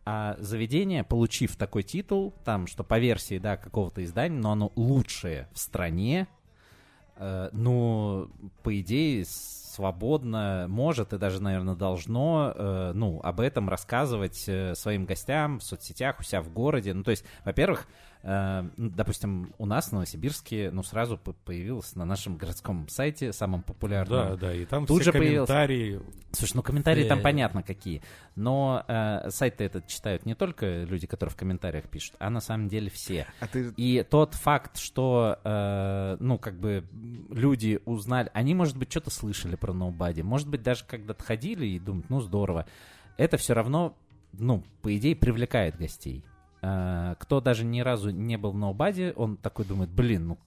а заведение, получив такой титул, там, что по версии, да, какого-то издания, но оно лучшее в стране, э, ну, по идее, свободно может и даже, наверное, должно, э, ну, об этом рассказывать э, своим гостям в соцсетях, у себя в городе. Ну, то есть, во-первых, допустим, у нас в Новосибирске, ну, сразу по- появилось на нашем городском сайте, самом популярном, Да, да, и там Тут все же комментарии. Слушай, ну комментарии там Э. понятно какие. Но э, сайт этот читают не только люди, которые в комментариях пишут, а на самом деле все. А ты... И тот факт, что, э, ну, как бы люди узнали, они, может быть, что-то слышали про Nobody, может быть, даже когда-то ходили и думают, ну, здорово. Это все равно, ну, по идее, привлекает гостей. Э, кто даже ни разу не был в Nobody, он такой думает, блин, ну,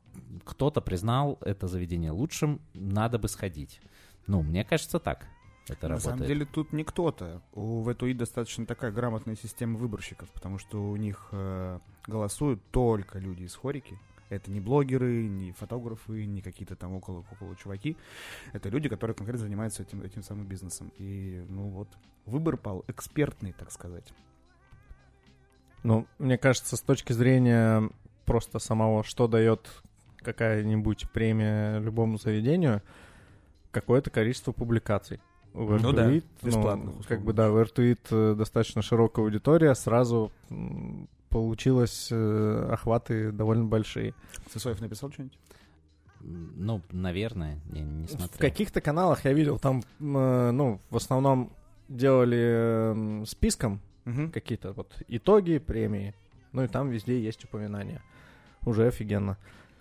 кто-то признал это заведение лучшим, надо бы сходить. Ну, мне кажется, так это На работает. самом деле тут не кто-то. У ВТУИ достаточно такая грамотная система выборщиков, потому что у них э, голосуют только люди из хорики. Это не блогеры, не фотографы, не какие-то там около, около чуваки. Это люди, которые конкретно занимаются этим, этим самым бизнесом. И, ну вот, выбор пал экспертный, так сказать. Ну, мне кажется, с точки зрения просто самого, что дает какая-нибудь премия любому заведению, какое-то количество публикаций. В Ну да, R2IT, бесплатных, как бы да, в R2IT э, достаточно широкая аудитория, сразу получилось э, охваты довольно большие. Сысоев написал что-нибудь? Ну, наверное, я не смотрел. В каких-то каналах я видел, там, э, ну, в основном делали м, списком Мгм. какие-то вот итоги премии, ну и там везде есть упоминания. Уже офигенно.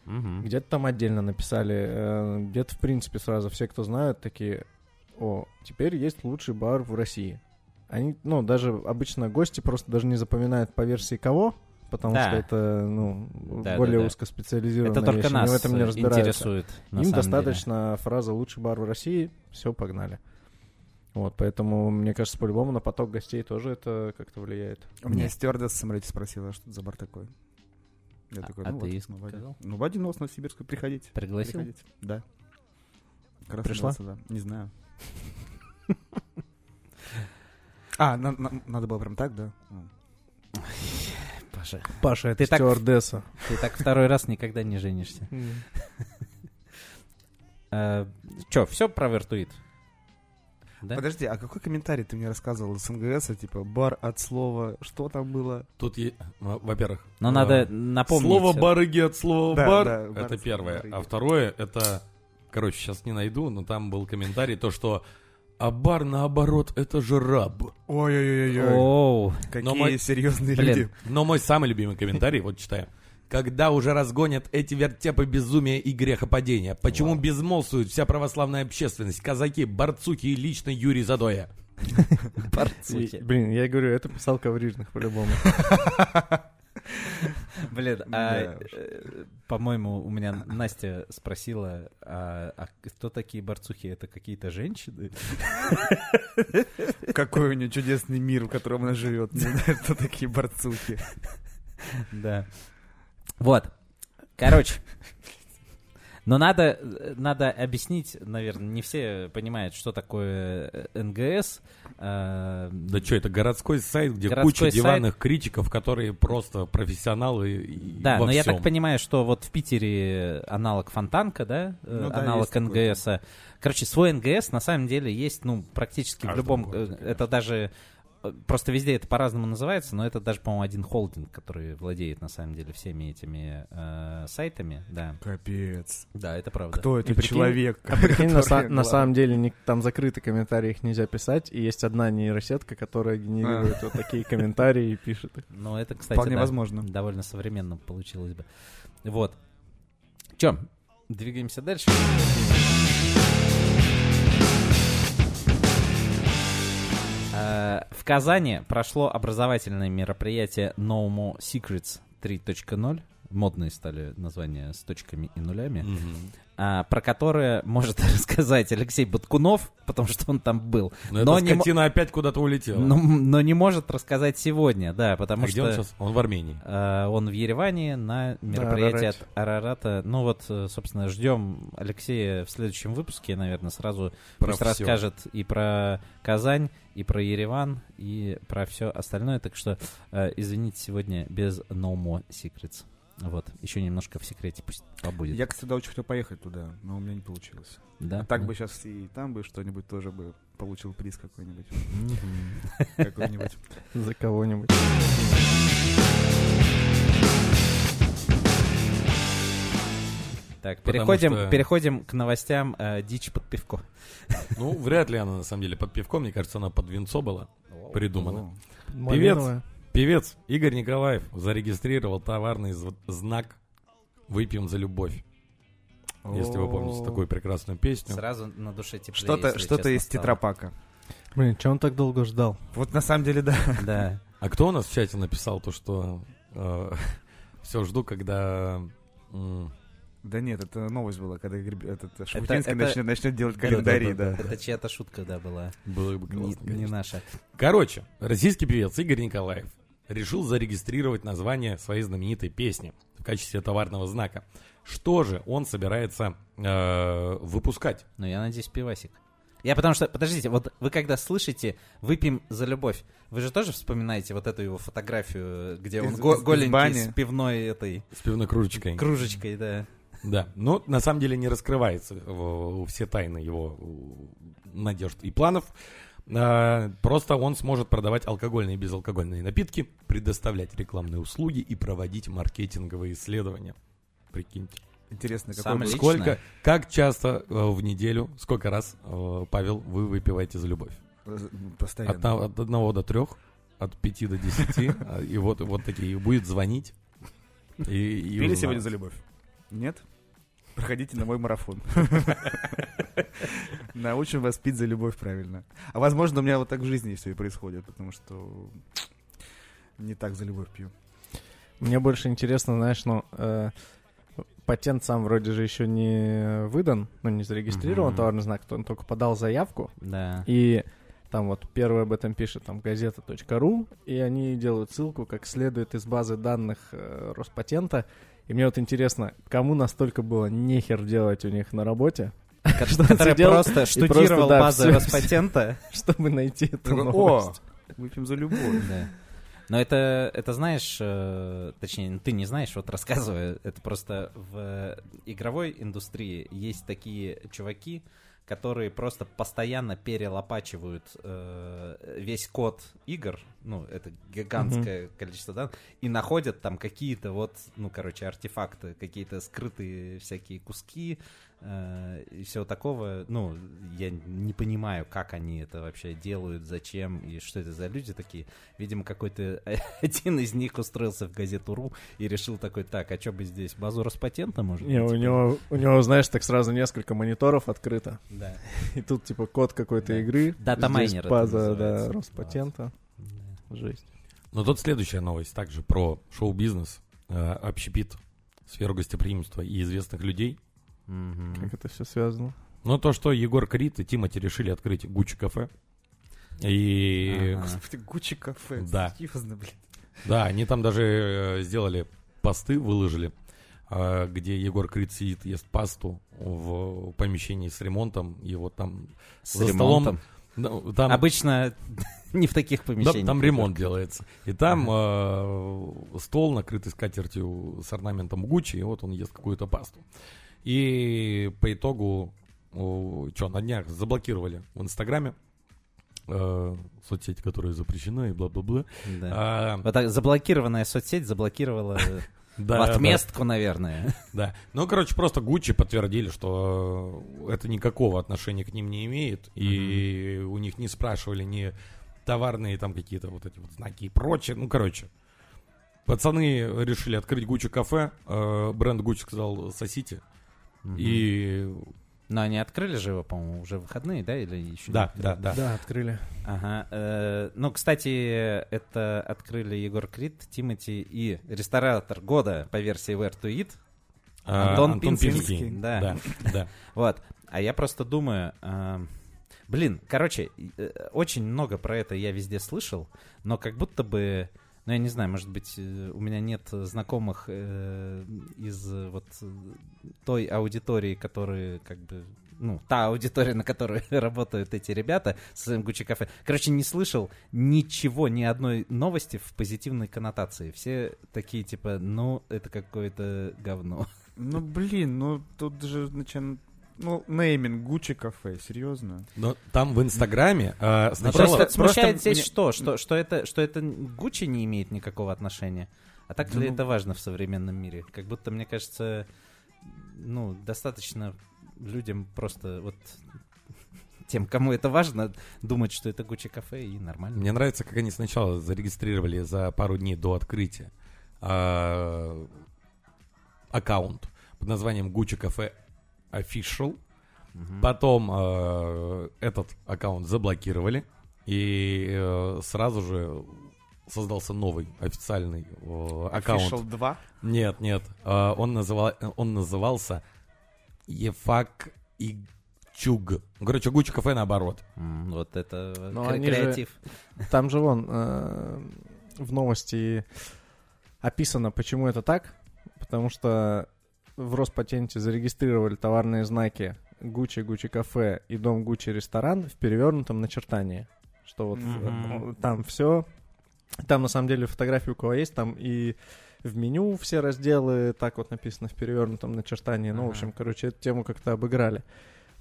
Мгм. Где-то там отдельно написали, э, где-то, в принципе, сразу все, кто знают, такие, о, теперь есть лучший бар в России. Они, ну, даже обычно гости просто даже не запоминают по версии кого, потому Да. что это, ну, Да, более да, да. узкоспециализированная Это только вещь, нас в этом не разбираются. интересует. Им достаточно фраза «лучший бар в России», все, погнали. Вот, поэтому, мне кажется, по-любому на поток гостей тоже это как-то влияет. У меня стюардесса в самолете спросила, а что это за бар такой. Я А- такой, а ну ты вот, ей ну, Вадим. сказал? Ну, Вадим Нос, Новосибирск, приходите. Пригласил? Приходите. Да. Раз Пришла? собрался, да. Не знаю. А, на- на- надо было прям так, да? Ну. Паша. Паша, это Ты так- стюардесса. Ты так второй раз никогда не женишься. Че, все про вертуит? Да? Подожди, а какой комментарий ты мне рассказывал из МГС? Типа, бар от слова, что там было? Тут, е- во- во-первых... Но э, надо напомнить. Слово барыги от слова Да, бар, да, бар это первое. барыги. А второе, это, короче, сейчас не найду, но там был комментарий, то, что а бар, наоборот, это же раб. Ой-ой-ой-ой. Оу, Какие Но мы- серьезные Блин. люди. Но мой самый любимый комментарий, вот читаем. Когда уже разгонят эти вертепы безумия и грехопадения? Почему безмолвствует вся православная общественность, казаки, борцуки и лично Юрий Задоя? И, борцухи. Блин, я говорю, это писал Коврижных по-любому. Блин, а, э, по-моему, у меня Настя спросила, а, а кто такие борцухи? Это какие-то женщины? Какой у нее чудесный мир, в котором она живет. Не знаю, кто такие борцухи. Да. Вот. Короче. Но надо, надо объяснить, наверное, не все понимают, что такое э, НГС. э, Да что, это городской сайт, где Городской куча сайт. диванных критиков, которые просто профессионалы и Да, во но я всем. так понимаю, что вот в Питере аналог Фонтанка, да, э, Ну да, аналог такой. НГС. -а. Короче, свой НГС на самом деле есть, ну, практически в Каждом любом... городе, это даже... Просто везде это по-разному называется, но это даже, по-моему, один холдинг, который владеет на самом деле всеми этими э, сайтами, да. Капец. Да, это правда. Кто прикинь- человек? А прикинь, на, са- на самом деле не- там закрыты комментарии, их нельзя писать, и есть одна нейросетка, которая генерирует вот такие комментарии и пишет их. Ну, это, кстати, Вполне да, возможно. довольно современно получилось бы. Вот. Чем? Двигаемся дальше. В Казани прошло образовательное мероприятие No Secrets 3.0. Модные стали названия с точками и нулями. Мгм. а, про которое может рассказать Алексей Баткунов, потому что он там был. Но, Но эта не скотина опять куда-то улетела. Но, но не может рассказать сегодня, да, потому а что... где он сейчас? Он в Армении. Э, Он в Ереване на мероприятии Арарате. от Арарата. Ну вот, э, собственно, ждем Алексея в следующем выпуске, наверное, сразу Про пусть расскажет и про Казань, и про Ереван, и про все остальное. Так что, э, извините, сегодня без No More Secrets. Вот, еще немножко в секрете пусть побудет. Я, кстати, очень хотел поехать туда, но у меня не получилось. Да? А так Да. бы сейчас и там бы что-нибудь тоже бы получил приз какой-нибудь. Какой-нибудь. За кого-нибудь. Так, Потому переходим, что- переходим к новостям э, дичь под пивко. Ну, вряд ли она на самом деле под пивком. Мне кажется, она под винцо была придумана. О, Малиновая. Певец Игорь Николаев зарегистрировал товарный знак «Выпьем за любовь». Если вы помните такую прекрасную песню. Сразу на душе теплее, Что-то честно из тетрапака. Блин, че он так долго ждал? Вот на самом деле, да. Да. А кто у нас в чате написал то, что все жду, когда... Да нет, это новость была, когда этот Шафутинский это- начнет, начнет делать календари, да. Это чья-то шутка, да, была. Было бы Не, классно, не конечно. наша. Короче, российский певец Игорь Николаев решил зарегистрировать название своей знаменитой песни в качестве товарного знака. Что же он собирается э, выпускать? Ну, я надеюсь, пивасик. Я потому что, подождите, вот вы когда слышите «выпьем за любовь», вы же тоже вспоминаете вот эту его фотографию, где он Из- го- из- из голенький бани. с пивной этой С пивной кружечкой. кружечкой, да. Да, но на самом деле не раскрывается все тайны его надежд и планов. А, Просто он сможет продавать алкогольные и безалкогольные напитки, предоставлять рекламные услуги и проводить маркетинговые исследования. Прикиньте. Интересно, какой. Сколько, как часто э, в неделю, сколько раз, э, Павел, вы выпиваете за любовь? Э, От, Постоянно. на- от одного до трех, от пяти до десяти, и вот, вот такие, будет звонить. Пили сегодня за любовь? Нет? Проходите на мой марафон. Научим вас пить за любовь правильно. А возможно, у меня вот так в жизни все и происходит, потому что не так за любовь пью. Мне больше интересно, знаешь, ну, э, патент сам вроде же еще не выдан, ну, не зарегистрирован Мгм. товарный знак, то он только подал заявку, Да. и там вот первый об этом пишет там газета.ру, и они делают ссылку, как следует из базы данных э, Роспатента. И мне вот интересно, кому настолько было нехер делать у них на работе, сидел просто штудировал базы Роспатента. чтобы найти эту новость. выпьем за любовь. Но это, это знаешь, э, точнее, ты не знаешь, вот рассказывая, это просто в игровой индустрии есть такие чуваки, которые просто постоянно перелопачивают э, весь код игр, ну, это гигантское количество данных, и находят там какие-то вот, ну, короче, артефакты, какие-то скрытые всякие куски, э, и всего такого. Ну, я не понимаю, как они это вообще делают, зачем, и что это за люди такие. Видимо, какой-то один из них устроился в газету РУ и решил такой, так, а что бы здесь, базу Роспатента, может Не, быть?» у него, у него, знаешь, так сразу несколько мониторов открыто. Да. И тут, типа, код какой-то Да. игры. Датамайнер база, да, Роспатента. Да. Жесть. Но тут следующая новость, также про шоу-бизнес, э, общепит, сферу гостеприимства и известных людей. Мгм. Как это все связано? Ну, то, что Егор Крид и Тимати решили открыть Гуччи кафе. И Ага. Господи, Гуччи кафе. Да. Серьезно, блин. да, они там даже э, сделали посты, выложили, э, где Егор Крид сидит, ест пасту в помещении с ремонтом, и вот там С за ремонтом. ну, там, Обычно не в таких да, помещениях. там ремонт делается. И там э, стол накрытый скатертью с орнаментом Гуччи, и вот он ест какую-то пасту. И по итогу, что, на днях заблокировали в Инстаграме э, соцсеть, которая запрещена, и бла-бла-бла. Да. А, Вот так заблокированная соцсеть заблокировала э, да, в да, отместку, наверное. Да. Ну, короче, просто Гуччи подтвердили, что это никакого отношения к ним не имеет. И у них не спрашивали ни товарные там какие-то вот эти вот знаки и прочее. Ну, короче. Пацаны решили открыть Гуччи кафе. э, Бренд Гуччи сказал, сосите. И Но они открыли же его, по-моему, уже в выходные, да, или еще? не да, да, да. Да, открыли. Ага. э, ну, кстати, это открыли Егор Крид, Тимати и ресторатор года по версии Where to Eat. А, Антон Пинский. Да. Да, да. Вот. А я просто думаю, а, блин, короче, э, очень много про это я везде слышал, но как будто бы, ну я не знаю, может быть, э, у меня нет знакомых э, из э, вот э, той аудитории, которые как бы ну, та аудитория, на которой работают эти ребята с своим Гуччи кафе. Короче, не слышал ничего, ни одной новости в позитивной коннотации. Все такие, типа, ну, это какое-то говно. Ну, блин, ну тут же начин... Ну, нейминг Гуччи кафе, серьезно. Но там в Инстаграме э, сначала... просто смущает просто здесь мне- что? Что, что, это, что это Гуччи не имеет никакого отношения? А так ли Ну, это важно в современном мире? Как будто, мне кажется, ну, достаточно людям просто вот тем, кому это важно, думать, что это Гуччи кафе и нормально. Мне нравится, как они сначала зарегистрировали за пару дней до открытия а, аккаунт под названием Gucci Cafe Official. Мгм. Потом э, этот аккаунт заблокировали. И э, сразу же создался новый официальный э, аккаунт. Official 2. Нет, нет. э, он, называл, он назывался Ефак и Чуг. Короче, Гуччи кафе наоборот. М, Вот это Но кре- они же- креатив. Там же вон э, в новости описано, почему это так. Потому что в Роспатенте зарегистрировали товарные знаки Гуччи, Гуччи кафе и дом Гуччи ресторан в перевернутом начертании. Что вот э, там все. Там на самом деле фотографии у кого есть, там и в меню все разделы так вот написано в перевернутом начертании. Ну, в общем, короче, эту тему как-то обыграли.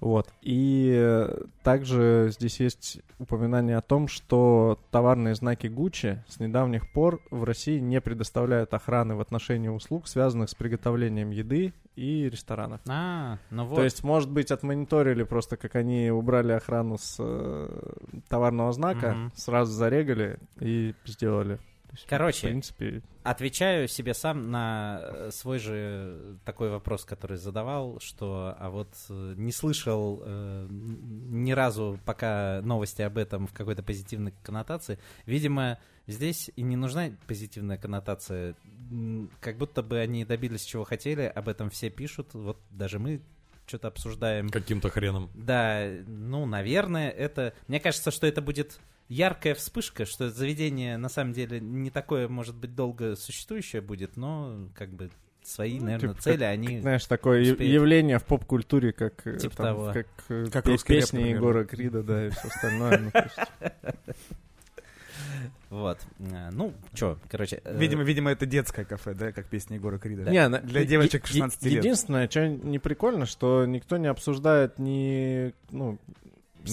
Вот. И э, также здесь есть упоминание о том, что товарные знаки Gucci с недавних пор в России не предоставляют охраны в отношении услуг, связанных с приготовлением еды и ресторанов. А, ну вот. То есть, может быть, отмониторили просто, как они убрали охрану с э, товарного знака, Мгм. сразу зарегали и сделали. Есть, Короче, в принципе, Отвечаю себе сам на э, свой же такой вопрос, который задавал, что а вот э, не слышал э, ни разу пока новости об этом в какой-то позитивной коннотации. Видимо, здесь и не нужна позитивная коннотация. Как будто бы они добились чего хотели, об этом все пишут. Вот даже мы что-то обсуждаем. Каким-то хреном. Да, ну, наверное, это... Мне кажется, что это будет яркая вспышка, что заведение на самом деле не такое, может быть, долго существующее будет, но как бы свои, наверное, типа, цели, как- они... знаешь, такое успеют. явление в поп-культуре, как, э, Типа там, того. как, э, Как пе- рэп, песни например. Егора Крида, да, и все остальное. ну, Вот. Э, Ну, чё, короче. э, Видимо, видимо, это детское кафе, да, как песня Егора Крида. Не, на- Для девочек е- 16 лет. Единственное, что не прикольно, что никто не обсуждает ни, ну,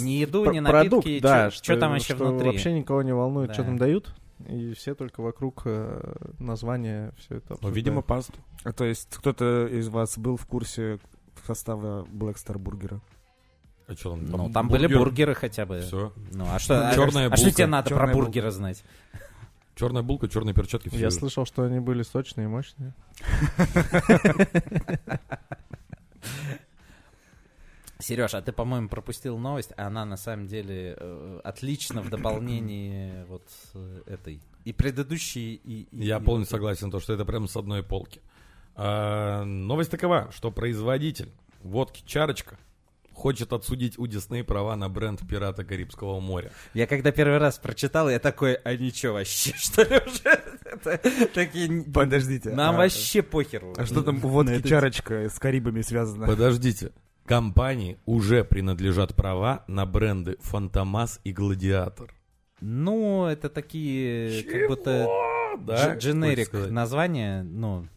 Ни еду, ни продукт, напитки, да, что там вообще что внутри. вообще никого не волнует, что Да. там дают, и все только вокруг э, названия все это Ну, обсуждают. видимо, пасту. А то есть кто-то из вас был в курсе состава Black Star бургера? А что там? Ну, там были бургеры хотя бы. Все. Ну, а что, а- Чёрная а что булка. тебе надо про Чёрная бургеры знать? Черная булка, черные перчатки. Я всё. слышал, что они были сочные и мощные. Сереж, а ты, по-моему, пропустил новость, а она на самом деле э, отлично в дополнении вот э, этой. И предыдущей, и... и- Я и полностью вот- согласен, то, что это прям с одной полки. А, новость такова, что производитель водки «Чарочка» хочет отсудить у Дисней права на бренд «Пирата Карибского моря». Я когда первый раз прочитал, я такой, а ничего вообще, что ли, уже? Такие... Подождите. Нам а- вообще похеру. А что там водки чарочка с Карибами связано? Подождите. Компании уже принадлежат права на бренды «Фантомас» и «Гладиатор». Ну, это такие, как будто Да, дж- дженерик названия, ну...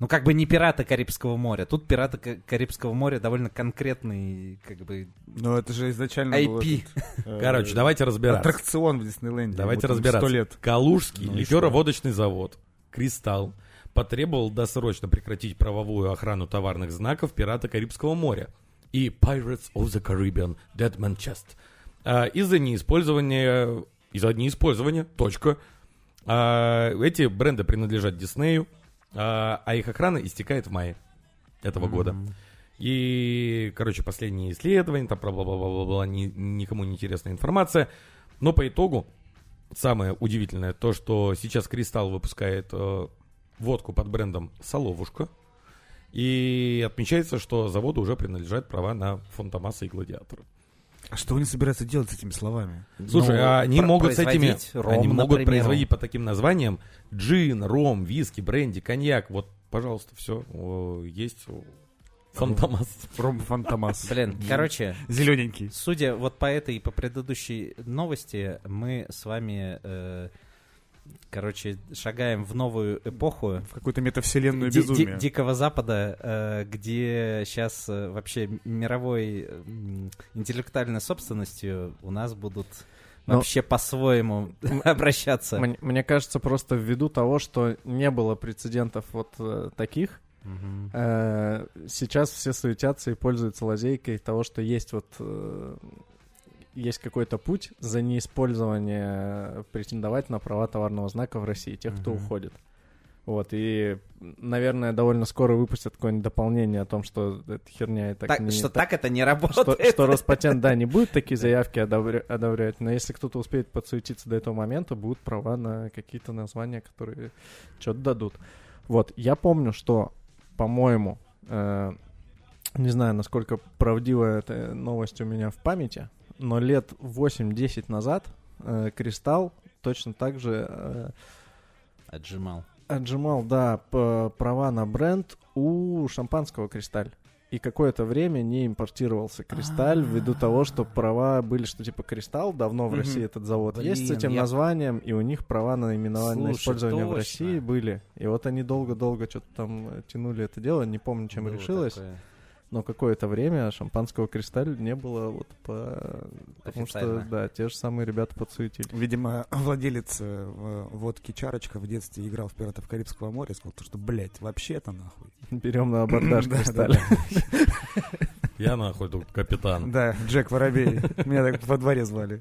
Ну, как бы не пираты Карибского моря. Тут пираты Ка- Карибского моря довольно конкретный, как бы, Ну, это же изначально IP. этот, э, Короче, давайте разбираться. Аттракцион в Диснейленде. Давайте Вот разбираться. Сто лет. Калужский Ну ликероводочный завод «Кристалл» потребовал досрочно прекратить правовую охрану товарных знаков «Пирата Карибского моря» и «Pirates of the Caribbean Dead Man Chest» а, из-за неиспользования, из-за неиспользования, точка. А, эти бренды принадлежат Диснею, а, а их охрана истекает в мае этого года. Мгм. И, короче, последние исследования, там, бла-бла-бла-бла-бла, ни- никому не интересная информация. Но по итогу, самое удивительное, то, что сейчас Кристалл выпускает э, водку под брендом Соловушка. И отмечается, что заводу уже принадлежат права на Фантомаса и Гладиатора. А что они собираются делать с этими словами? Слушай, Ну, а они могут с этими, ром, они могут например. производить по таким названиям джин, ром, виски, бренди, коньяк. Вот, пожалуйста, все, есть Фантомас. Ром Фантомас. Блин, короче, Зелененький. судя вот по этой и по предыдущей новости, мы с вами, э, короче, шагаем в новую эпоху В какую-то метавселенную Ди- ди- безумие. Дикого Запада, э, где сейчас вообще мировой интеллектуальной собственностью у нас будут Ну, вообще по-своему обращаться. Мне, мне кажется, просто ввиду того, что не было прецедентов вот э, таких, э, сейчас все суетятся и пользуются лазейкой того, что есть вот э, есть какой-то путь за неиспользование претендовать на права товарного знака в России, тех, кто Мгм. уходит. Вот, и, наверное, довольно скоро выпустят какое-нибудь дополнение о том, что эта херня и так, Так, не... что так- так это не что, работает. что Роспатент, да, не будет такие заявки одобря- одобрять, но если кто-то успеет подсуетиться до этого момента, будут права на какие-то названия, которые что-то дадут. Вот, я помню, что, по-моему, э, не знаю, насколько правдива эта новость у меня в памяти, но лет 8-10 назад э, Кристалл точно так же э, Отжимал. отжимал, да, права на бренд у шампанского «Кристаль». И какое-то время не импортировался «Кристаль» ввиду того, что права были, что типа «Кристалл», давно в. России этот завод есть с этим названием, и у них права на наименование, на использование в. России были. И вот они долго-долго что-то там тянули это дело, не помню, чем решилось. Но какое-то время шампанского «Кристаль» не было вот по... Потому что, да, те же самые ребята подсуетили. Видимо, владелец э, водки Чарочка в детстве играл в «Пиратов Карибского моря» и сказал, то, что, блядь, вообще-то нахуй. Берем на абордаж Да, да, «Кристаль». Я нахуй тут капитан. Да, Джек Воробей. Меня так во дворе звали.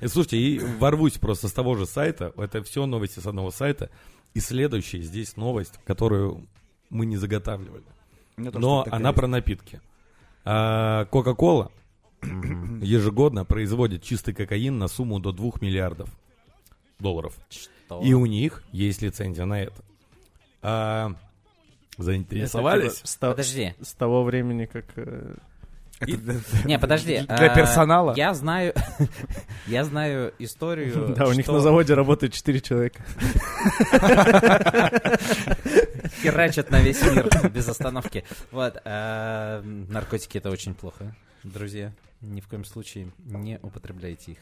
И слушайте, и ворвусь просто с того же сайта, это все новости с одного сайта, и следующая здесь новость, которую мы не заготавливали. Но она про напитки. А, Кока-кола ежегодно производит чистый кокаин на сумму до 2 миллиардов долларов. Что? И у них есть лицензия на это. А, заинтересовались? Это, типа, с Подожди. С того времени, как... э, И- Не, подожди. Для а, персонала? Я знаю, я знаю историю. Да, у них на заводе работает 4 человека. Херачат на весь мир без остановки. Вот. а, Наркотики это очень плохо, друзья. Ни в коем случае не употребляйте их.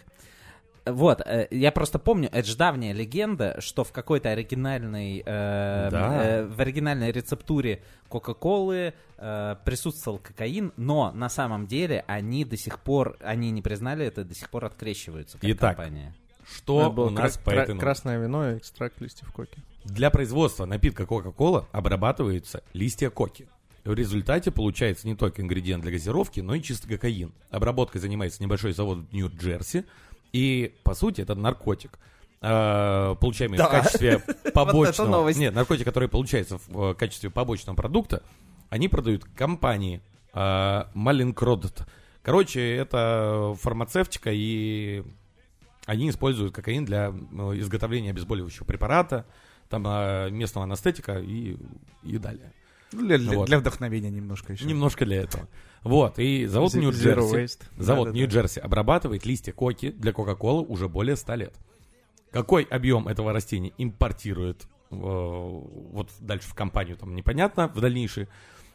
Вот, э, я просто помню, это же давняя легенда, что в какой-то оригинальной, э, Да. э, в оригинальной рецептуре Кока-Колы э, присутствовал кокаин, но на самом деле они до сих пор, они не признали это, до сих пор открещиваются как Итак, компания. Что у нас кра- по кра- этой новости? красное вино и экстракт листьев коки. Для производства напитка Coca-Cola обрабатываются листья коки. В результате получается не только ингредиент для газировки, но и чистый кокаин. Обработкой занимается небольшой завод в Нью-Джерси. И, по сути, это наркотик. э, получаемый Да. в качестве побочного... новость. Нет, наркотик, который получается в качестве побочного продукта, они продают компании э, Малинкродт. Короче, это фармацевтика, и они используют кокаин для э, изготовления обезболивающего препарата, там э, местного анестетика и, и далее. Ну, Для, для- Вот. для вдохновения немножко еще. Немножко для этого. Вот, и завод Нью-Джерси, завод. Нью-Джерси обрабатывает листья коки для Кока-Колы уже более 100 лет. Какой объем этого растения импортирует э, вот дальше в компанию, там непонятно, в дальнейший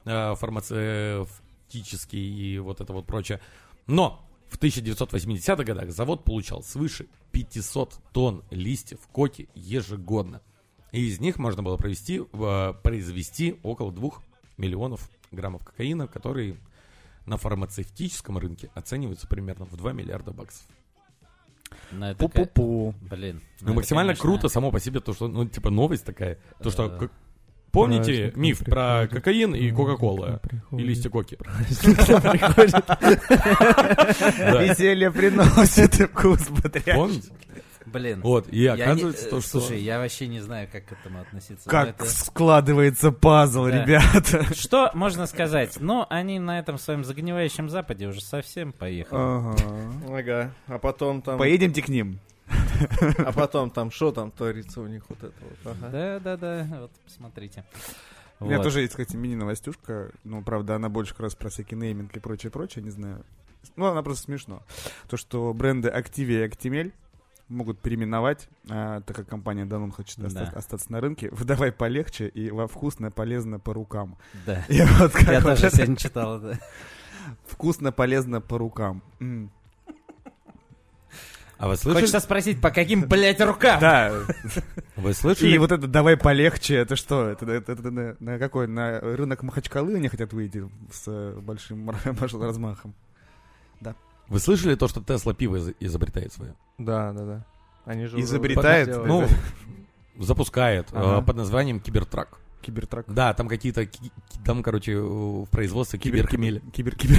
э, фармацевтический и вот это вот прочее. Но в 1980-х годах завод получал свыше 500 тонн листьев коки ежегодно. И из них можно было провести, произвести около 2 миллионов граммов кокаина, которые на фармацевтическом рынке оцениваются примерно в 2 миллиарда баксов. Ну, Пу-пу-пу. Блин. Ну, это, максимально конечно, круто само по себе, то, что, ну, типа, новость такая. То, что... Как- Помните Праздник миф про кокаин и Кока-Кола? И листья коки? Веселье приносит и вкус. Помните? Блин. Вот, и Я не- оказывается э, то, что... Слушай, я вообще не знаю, как к этому относиться. Но Как это- складывается пазл, Да. ребята. Что можно сказать? Ну, они на этом своем загнивающем западе уже совсем поехали. Ага. Ага. А потом там... Поедемте к ним. А потом там, что там творится у них вот это вот. Ага. Да, да, да. Вот посмотрите. У меня Вот. тоже есть, кстати, мини-новостюшка. Ну, правда, она больше как раз про всякий нейминг и прочее-прочее, не знаю. Ну, она просто смешно. То, что бренды Activia и Actimel могут переименовать, а, так как компания Danone хочет Да. оста- остаться на рынке, в «Давай полегче» и во «Вкусно, полезно по рукам». Да. И вот как Я вот тоже это сегодня читал это. «Вкусно, полезно по рукам». М. А вы слышали? Хочется спросить, по каким, блядь, рукам? Да, Вы слышали? и вот это «Давай полегче» — это что? Это, это- это на, на какой? На рынок Махачкалы они хотят выйти с э, большим размахом? Вы слышали то, что Тесла пиво из- изобретает свое? Да, да, да. Они же уже Изобретает? сделали. Ну, запускает э, Ага. под названием Кибертрак. Кибертрак. Да, там какие-то, ки- ки- там, короче, в производстве Кибер, киберхмель. кибер, кибер.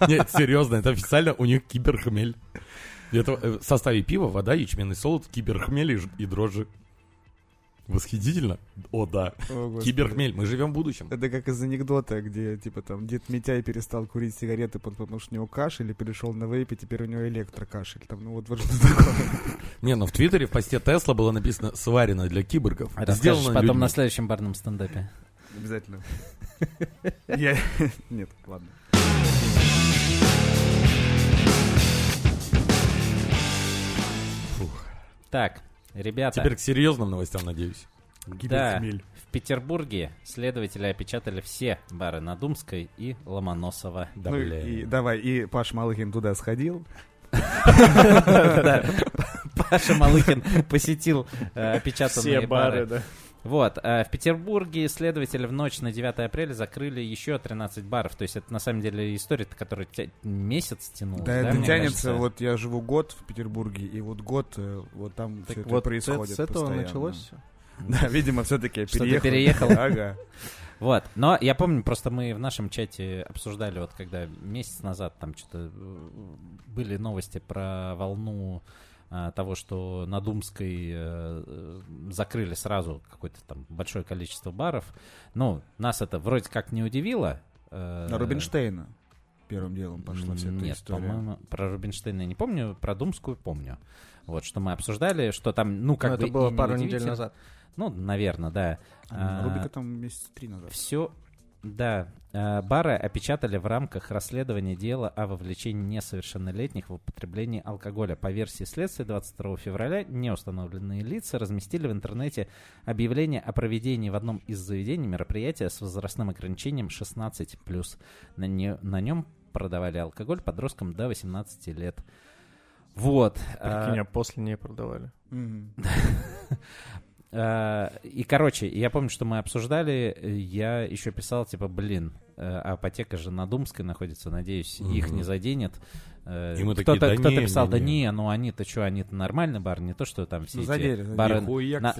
Нет, серьезно, это официально у них киберхмель. Это э, в составе пива вода, ячменный солод, киберхмель и ж- и дрожжи. Восхитительно? О, да. О. Киберхмель. Мы живем в будущем. Это как из анекдота, где, типа, там, дед Митяй перестал курить сигареты, пот- потому что у него кашель, и перешел на вейп, и теперь у него электрокашель. Там, ну, вот, вот что такое. Не, ну в Твиттере в посте Тесла было написано «Сварено для киборгов». Расскажешь Сделано потом людьми». на следующем барном стендапе. Обязательно. Я... Нет, ладно. Так, ребята, Теперь к серьезным новостям, надеюсь. да, в Петербурге следователи опечатали все бары на Думской и Ломоносова. Да, ну, и давай, и Паш Малыхин туда сходил. Паша Малыхин посетил э, опечатанные Все бары, да. Вот, э, в Петербурге следователи в ночь на 9 апреля закрыли еще 13 баров. То есть это на самом деле история, которая тя- месяц тянулась. Да, это мне тянется, кажется? вот я живу год в Петербурге, и вот год, э, вот там Так все это вот происходит с этого постоянно. началось все. Да, видимо, все-таки переехал. переехал. Ага. Вот, но я помню, просто мы в нашем чате обсуждали, вот когда месяц назад там что-то э, были новости про волну того, что на Думской э, э, закрыли сразу какое-то там большое количество баров. Ну, нас это вроде как не удивило. э, На Рубинштейна первым делом пошла вся эта Нет, история. по-моему, про Рубинштейна я не помню, про Думскую помню. Вот, что мы обсуждали, что там, ну, как Ну, бы это было пару недель назад. Ну, наверное, да. А, А, Рубика там месяца три назад. Все, да. Э, Бары опечатали в рамках расследования дела о вовлечении несовершеннолетних в употребление алкоголя. По версии следствия 22 февраля неустановленные лица разместили в интернете объявление о проведении в одном из заведений мероприятия с возрастным ограничением 16+. На, не- на нем продавали алкоголь подросткам до 18 лет. Вот. Прикинь, а после не продавали. Э, И, короче, я помню, что мы обсуждали, я еще писал, типа, блин, а апотека же на Думской находится, надеюсь, их Мгм. не заденет. Э, И мы такие, Кто-то да кто-то не, писал, не, да не». не, ну они-то что, они-то нормальный бар, не то, что там все Ну, эти задели, бары... Нихуя, на-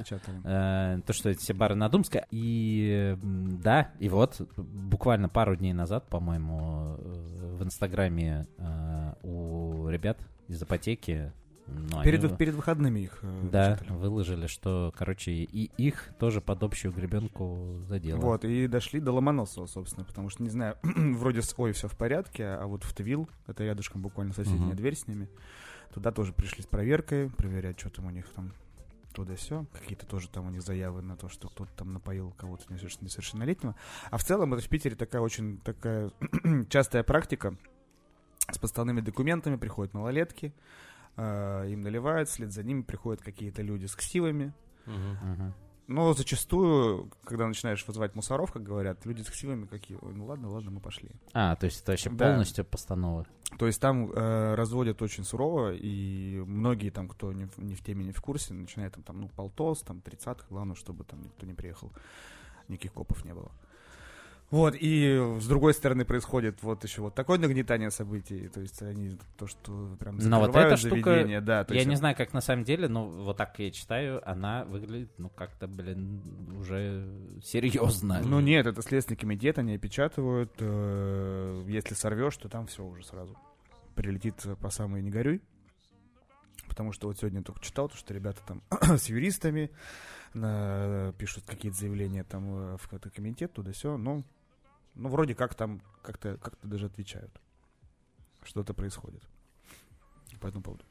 э, то, что эти все бары на Думской. И да, и вот буквально пару дней назад, по-моему, э, в Инстаграме э, у ребят из апотеки ну, Перед, они- перед выходными их э, да, напечатали. выложили, что, короче, и их тоже под общую гребенку задело. Вот, и дошли до Ломоносова, собственно, потому что, не знаю, вроде с Ой, все в порядке, а вот в Твил, это рядышком буквально соседняя Мгм. дверь с ними, туда тоже пришли с проверкой, проверять, что там у них там туда все какие-то тоже там у них заявы на то, что кто-то там напоил кого-то несоверш- несовершеннолетнего. А в целом это в Питере такая очень такая частая практика. С поставными документами приходят малолетки, э, им наливают, вслед за ними приходят какие-то люди с ксивами, но зачастую, когда начинаешь вызывать мусоров, как говорят, люди с ксивами какие, «Ой, ну ладно, ладно, мы пошли. А, то есть это вообще Да. полностью постанова. То есть там э, разводят очень сурово, и многие там, кто не в, не в теме, не в курсе, начинают там, там ну, полтос, там, тридцатка, главное, чтобы там никто не приехал, никаких копов не было. Вот, и с другой стороны происходит вот еще вот такое нагнетание событий, то есть они то, что прям Но вот закрывают эта штука, заведение, да, то Я есть не знаю, как на самом деле, но вот так я читаю, она выглядит, ну, как-то, блин, уже серьезно. Ну нет, это Следственный комитет, они опечатывают. э, Если сорвешь, то там все уже сразу прилетит э, по самой не горюй. Потому что вот сегодня я только читал, то, что ребята там с юристами на- пишут какие-то заявления там э, в какой-то комитет, туда все. Ну, ну, вроде как там как-то как даже отвечают. Что-то происходит по этому поводу.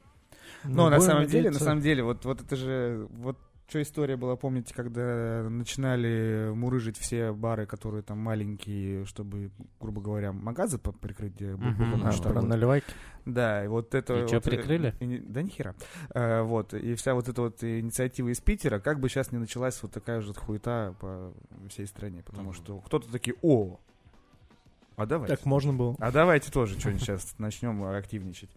Но на будем самом деле, на надеяться. самом деле, вот, вот это же, вот что история была, помните, когда начинали мурыжить все бары, которые там маленькие, чтобы, грубо говоря, магазы прикрыть, где был А, про наливайки. Да, и вот это... И вот, э, прикрыли? и да нихера. Э, вот, и вся вот эта вот инициатива из Питера, как бы сейчас не началась вот такая же хуета по всей стране, потому Мгм. что кто-то такие, о, а давайте. Так можно было. А давайте тоже что-нибудь сейчас начнем активничать.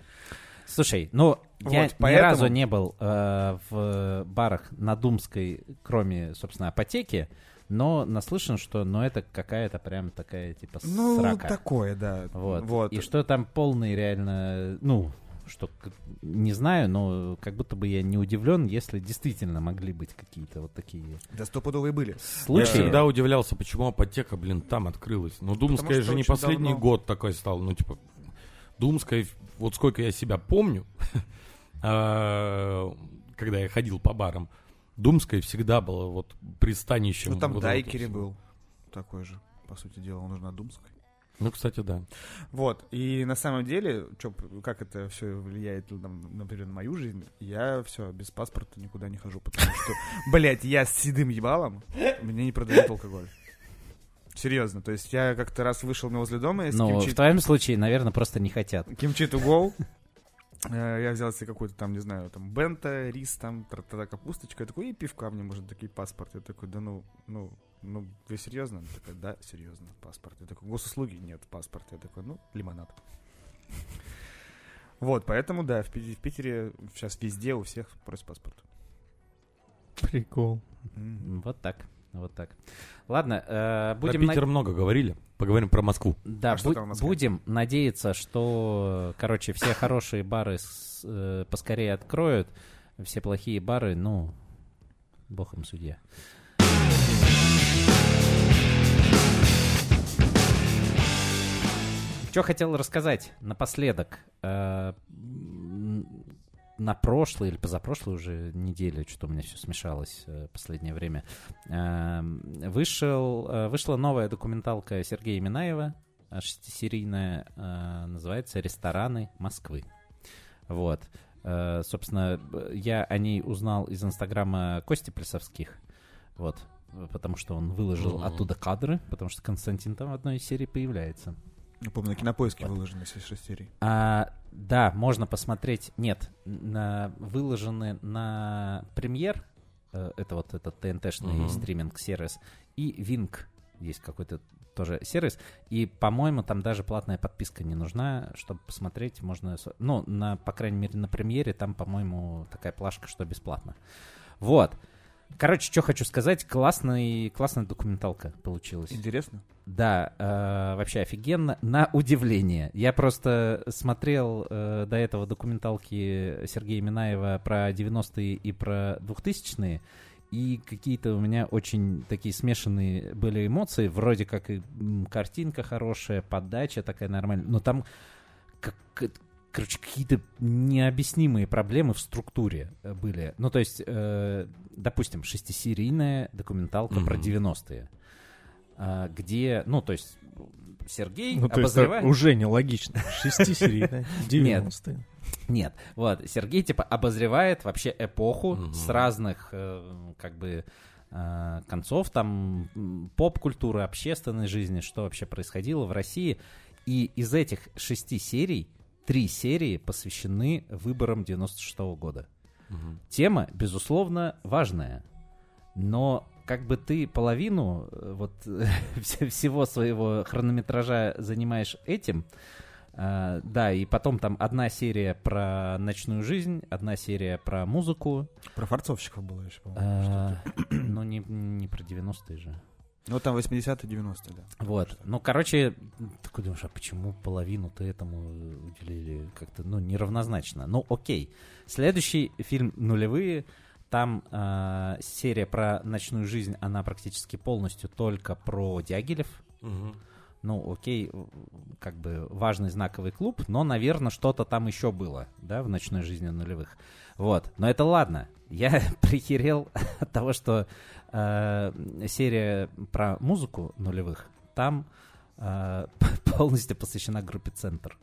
Слушай, ну, я Вот, ни поэтому- разу не был э, в барах на Думской, кроме, собственно, апотеки, но наслышан, что, ну, это какая-то прям такая, типа, Ну, срака. такое, да. Вот. вот. И что там полный реально, ну, что, не знаю, но как будто бы я не удивлен, если действительно могли быть какие-то вот такие Да стопудовые были. Я случаи. всегда удивлялся, почему апотека, блин, там открылась. Ну, Думская же не последний давно. год такой стал. Ну, типа, Думская, вот сколько я себя помню, а, когда я ходил по барам, Думская всегда была вот пристанищем. Ну, там вот Дайкери был такой же, по сути дела, он уже на Думской. Ну, кстати, да. Вот, и на самом деле, чё, как это все влияет, там, например, на мою жизнь, я все, без паспорта никуда не хожу, потому что, блядь, я с седым ебалом, мне не продают алкоголь. Серьезно, то есть я как-то раз вышел на возле дома, из Но кимчи, в твоем случае, наверное, просто не хотят. кимчи to go, Э, я взял себе какой-то там, не знаю, там, бента, рис, там, тра капусточка, я такой, и пивка мне, может, такие паспорт. Я такой, да ну, ну, ну, вы серьезно? Она такая, да, серьезно, паспорт. Я такой, госуслуги? Нет, паспорт. Я такой, ну, лимонад. Вот, поэтому, да, в Питере, в Питере сейчас везде у всех просят паспорт. Прикол. Мгм. Вот так. Вот так. Ладно, э, Про будем... на- Питер много говорили. Поговорим про Москву. Да, А что там в Москве? будем надеяться, что, короче, все хорошие бары с- э, поскорее откроют, все плохие бары, ну, бог им судья. Что хотел рассказать напоследок. Э, На прошлой или позапрошлой уже неделе, что у меня все смешалось э, последнее время, э, вышел, э, вышла новая документалка Сергея Минаева, шестисерийная, называется «Рестораны Москвы». Вот. Собственно, я о ней узнал из инстаграма Кости Плесовских. Вот. Потому что он выложил Мгм. оттуда кадры, потому что Константин там в одной из серий появляется. Я помню, на кинопоиске Вот. выложены все шесть серий. А, да, можно посмотреть. Нет, на, выложены на премьер. э, это вот этот ТНТшный Мгм. стриминг-сервис. И Винк есть какой-то тоже сервис. И, по-моему, там даже платная подписка не нужна, чтобы посмотреть. Можно, ну, на, по крайней мере, на премьере там, по-моему, такая плашка, что бесплатно. Вот. Короче, что хочу сказать, классный, классная документалка получилась. Интересно. Да, э, вообще офигенно. На удивление. Я просто смотрел э, до этого документалки Сергея Минаева про 90-е и про 2000-е, и какие-то у меня очень такие смешанные были эмоции, вроде как и картинка хорошая, подача такая нормальная, но там как, короче, какие-то необъяснимые проблемы в структуре э, были. Ну, то есть, э, допустим, шестисерийная документалка про Мгм. 90-е, а, где, ну, то есть, Сергей Ну, то есть уже нелогично. Шестисерийная, 90-е. Нет, вот, Сергей, типа, обозревает вообще эпоху Мгм. с разных, э, как бы, э, концов, там, поп-культуры, общественной жизни, что вообще происходило в России. И из этих шести серий, три серии посвящены выборам 96 года. Мгм. Тема, безусловно, важная, но как бы ты половину э, вот вс- всего своего хронометража занимаешь этим, а, да, и потом там одна серия про ночную жизнь, одна серия про музыку, Про фарцовщиков было еще, по-моему. а, ну не, не про 90-е же. Ну, там 80-е, 90-е, да. Вот. Ну, короче, такой думаешь, а почему половину ты этому уделили как-то, ну, неравнозначно? Ну, окей. Следующий фильм «Нулевые», там а, серия про ночную жизнь, она практически полностью только про Дягилев. Мгм. Ну, окей, как бы важный знаковый клуб, но, наверное, что-то там еще было, да, в ночной жизни нулевых. Вот. Но это ладно. Я прихерел от того, что э, серия про музыку нулевых там э, полностью посвящена группе «Центр».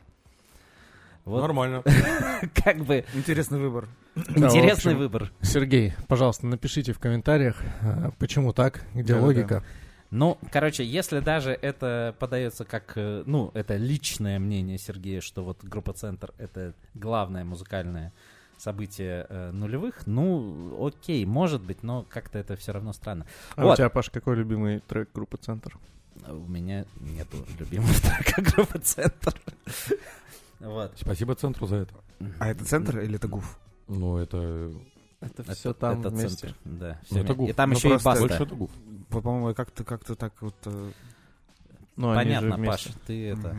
Вот Nормально. как бы Интересный выбор. Да, интересный общем, выбор. Сергей, пожалуйста, напишите в комментариях, э, почему так, где Да-да-да. логика. Ну, короче, если даже это подается как, э, ну, это личное мнение Сергея, что вот группа «Центр» — это главное музыкальное событие э, нулевых, ну, окей, может быть, но как-то это все равно странно. А Вот. у тебя, Паш, какой любимый трек группы «Центр»? У меня нету любимого трека группы «Центр». Вот. Спасибо центру за это. А это центр или это гуф? Ну, это... Это Это- все там это вместе. «Центр», Да, Ну, всё это гуф. И там Ну, еще и баста. Больше это гуф. По- По-моему, как-то как-то так вот... э, Ну, Понятно. Паш, ты это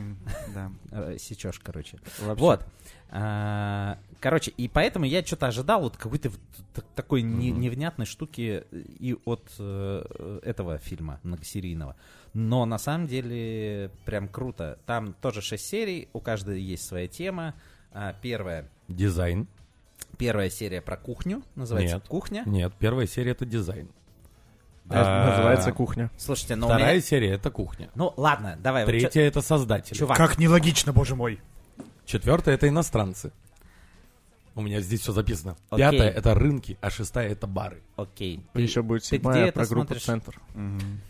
Да. э, сечешь, короче. Вообще. Вот. А, Короче, и поэтому я что-то ожидал вот какой-то вот такой не- невнятной штуки и от э, этого фильма многосерийного. Но на самом деле прям круто. Там тоже шесть серий, у каждой есть своя тема. А, Первая, Дизайн. первая серия про кухню, называется Нет. «Кухня». Нет, первая серия это дизайн. Да, А, Называется «Кухня». Слушайте, у Вторая меня- серия это кухня. Ну ладно, давай. вот Третья это создатели. Чувак, Как нелогично, боже мой. Четвертая это иностранцы. У меня здесь все записано. Окей. Пятая это рынки, а шестая это бары. окей. Еще будет ты где седьмая это про группу смотришь? «Центр». Мгм.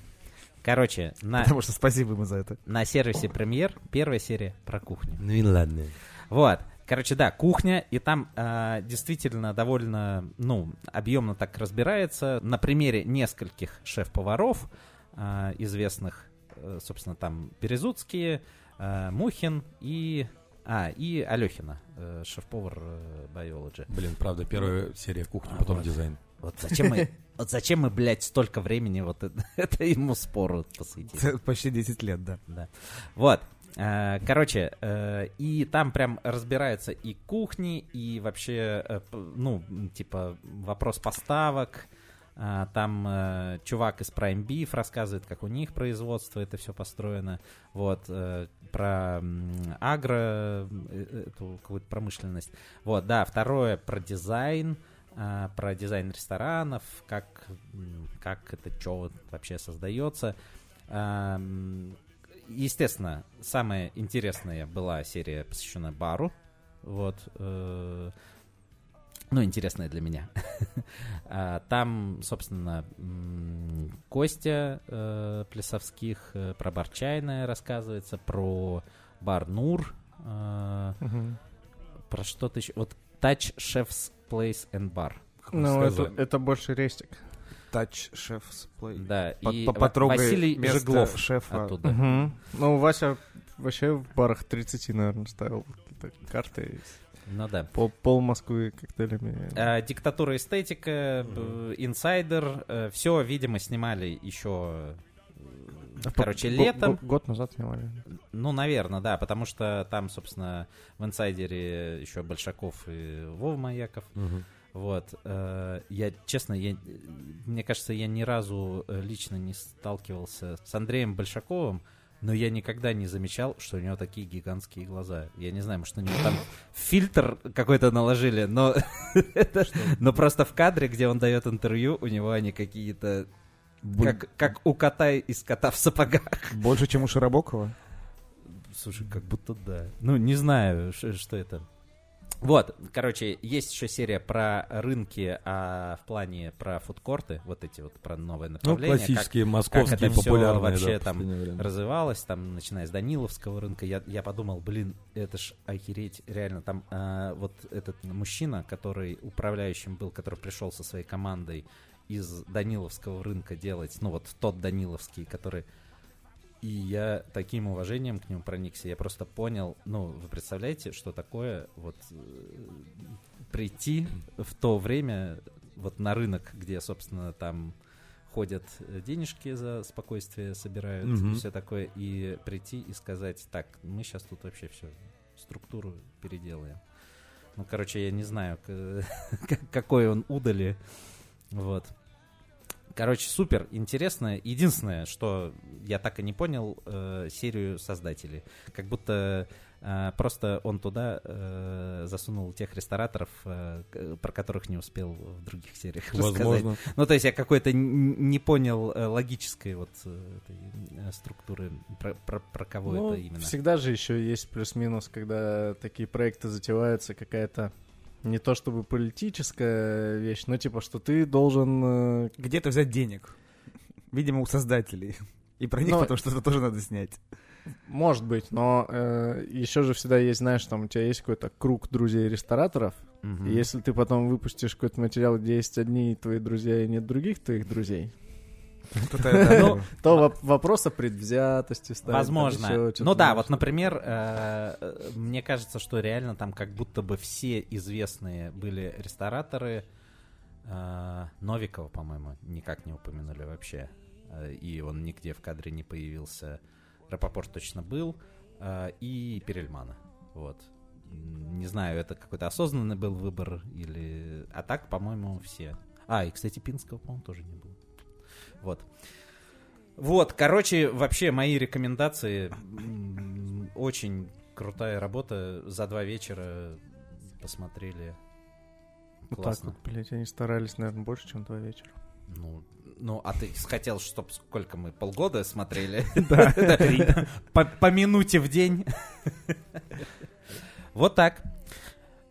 Короче, на, Потому что спасибо ему за это. на сервисе премьер первая серия про кухню. Ну и ладно. Вот. Короче, да, кухня, и там а, действительно довольно, ну, объемно так разбирается. На примере нескольких шеф-поваров а, известных, э, собственно, там Березутские, а, Мухин и... А, и Алехина, э, шеф-повар э, Biology. Блин, правда, первая серия кухни, А, потом вот. дизайн. Вот зачем мы, вот зачем мы, блядь, столько времени вот это, это ему спору посвятили? Почти 10 лет, да. Да. Вот. Э, Короче, э, и там прям разбираются и кухни, и вообще, э, ну, типа, вопрос поставок. А, Там э, чувак из Prime Beef рассказывает, как у них производство это все построено. Вот, э, про агро, э, эту какую-то промышленность. Вот, да, второе про дизайн, а, про дизайн ресторанов, как, как это что вообще создается. Ам, Естественно, самая интересная была серия, посвященная бару. Вот. Ну, интересная для меня. А, Там, собственно, Костя э, Плесовских э, про бар Чайная рассказывается, про бар Нур, э, про что-то еще. Вот Touch Chef's Place and Bar. Ну, это, больше рестик. Touch Chef's Play. Да, По- и потрогай Василий место Жеглов шефа. оттуда. Ну, Вася вообще в барах 30, наверное, ставил карты. Ну да. Пол, пол Москвы коктейлями. А, диктатура эстетика, б- инсайдер, все, видимо, снимали еще, короче, летом. го- Год назад снимали. Ну, наверное, да, потому что там, собственно, в инсайдере еще Большаков и Вов Маяков. Мгм. Вот. э, Я, честно, я, мне кажется, я ни разу э, лично не сталкивался с Андреем Большаковым, но я никогда не замечал, что у него такие гигантские глаза. Я не знаю, может, у него там фильтр какой-то наложили, но, но просто в кадре, где он дает интервью, у него они какие-то как, как у кота из кота в сапогах. Больше, чем у Широбокова? Слушай, как будто да. Ну, не знаю, что это. Вот, короче, есть еще серия про рынки, а в плане про фудкорты, вот эти вот про новое Ну, направление. как классические московские это всё популярные. вообще да, там время. развивалось, там, начиная с Даниловского рынка, я, я подумал, блин, это ж охереть, реально, там а, вот этот мужчина, который управляющим был, который пришел со своей командой из Даниловского рынка делать, ну вот тот Даниловский, который... И я таким уважением к нему проникся, я просто понял, ну, вы представляете, что такое вот э, прийти в то время вот на рынок, где, собственно, там ходят денежки за спокойствие, собирают Мгм. и все такое, и прийти и сказать, так, мы сейчас тут вообще все, структуру переделаем. Ну, короче, я не знаю, какой он удали, вот. Короче, супер, интересно. Единственное, что я так и не понял, э, серию создателей. Как будто э, просто он туда э, засунул тех рестораторов, э, про которых не успел в других сериях рассказать. Возможно. Ну, то есть я какой-то не понял э, логической вот э, этой, э, структуры, про, про- про кого Ну, это именно. Всегда же еще есть плюс-минус, когда такие проекты затеваются, какая-то не то чтобы политическая вещь, но типа, что ты должен... э, Где-то взять денег. Видимо, у создателей. И про них Но- потом что-то тоже надо снять. Может быть, но еще же всегда есть, знаешь, там у тебя есть какой-то круг друзей-рестораторов, Мгм. и если ты потом выпустишь какой-то материал, где есть одни твои друзья и нет других твоих друзей, Ну, то воп- вопрос о предвзятости ставит, Возможно. Ну да, вот, например, э, э, мне кажется, что реально там как будто бы все известные были рестораторы. Э, Новикова, по-моему, никак не упомянули вообще. И он нигде в кадре не появился. Рапопорт точно был. И Перельмана. Вот. Не знаю, это какой-то осознанный был выбор или... А так, по-моему, все. А, и, кстати, Пинского, по-моему, тоже не было. Вот. Вот, короче, вообще мои рекомендации. Очень крутая работа. За два вечера посмотрели. Вот так Классно. вот, блядь, они старались, наверное, больше, чем два вечера. Ну, ну, а ты хотел, чтобы сколько мы, полгода смотрели? Да. По, по минуте в день. Вот так.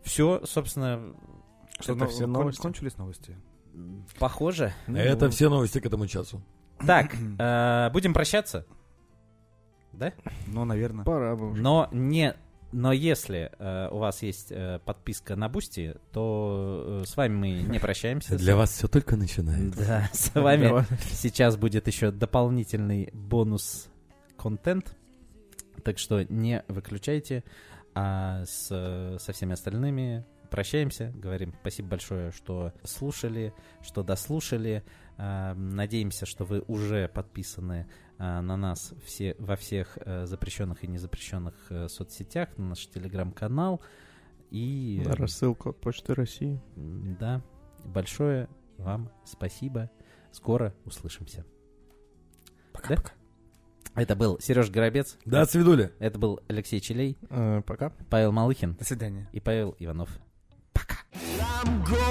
Все, собственно, Что, Это ну, все новости? Кончились новости? Похоже. Это все новости к этому часу. Так, э, будем прощаться. Да? Ну, наверное. Пора бы уже. Но не, но если э, у вас есть э, подписка на Бусти, то э, с вами мы не прощаемся. Для вас все только начинается. Да, с вами сейчас будет еще дополнительный бонус контент, так что не выключайте. А с, со всеми остальными прощаемся, говорим спасибо большое, что слушали, что дослушали. А, Надеемся, что вы уже подписаны а, на нас все, во всех э, запрещенных и незапрещенных э, соцсетях, на наш телеграм-канал. И Да, рассылку от Почты России. да, большое вам спасибо. Скоро услышимся. Пока-пока. Это был Сереж Горобец. Да, свидули. Это был Алексей Челей, Э, Пока. Павел Малыхин До свидания. и Павел Иванов. I'm going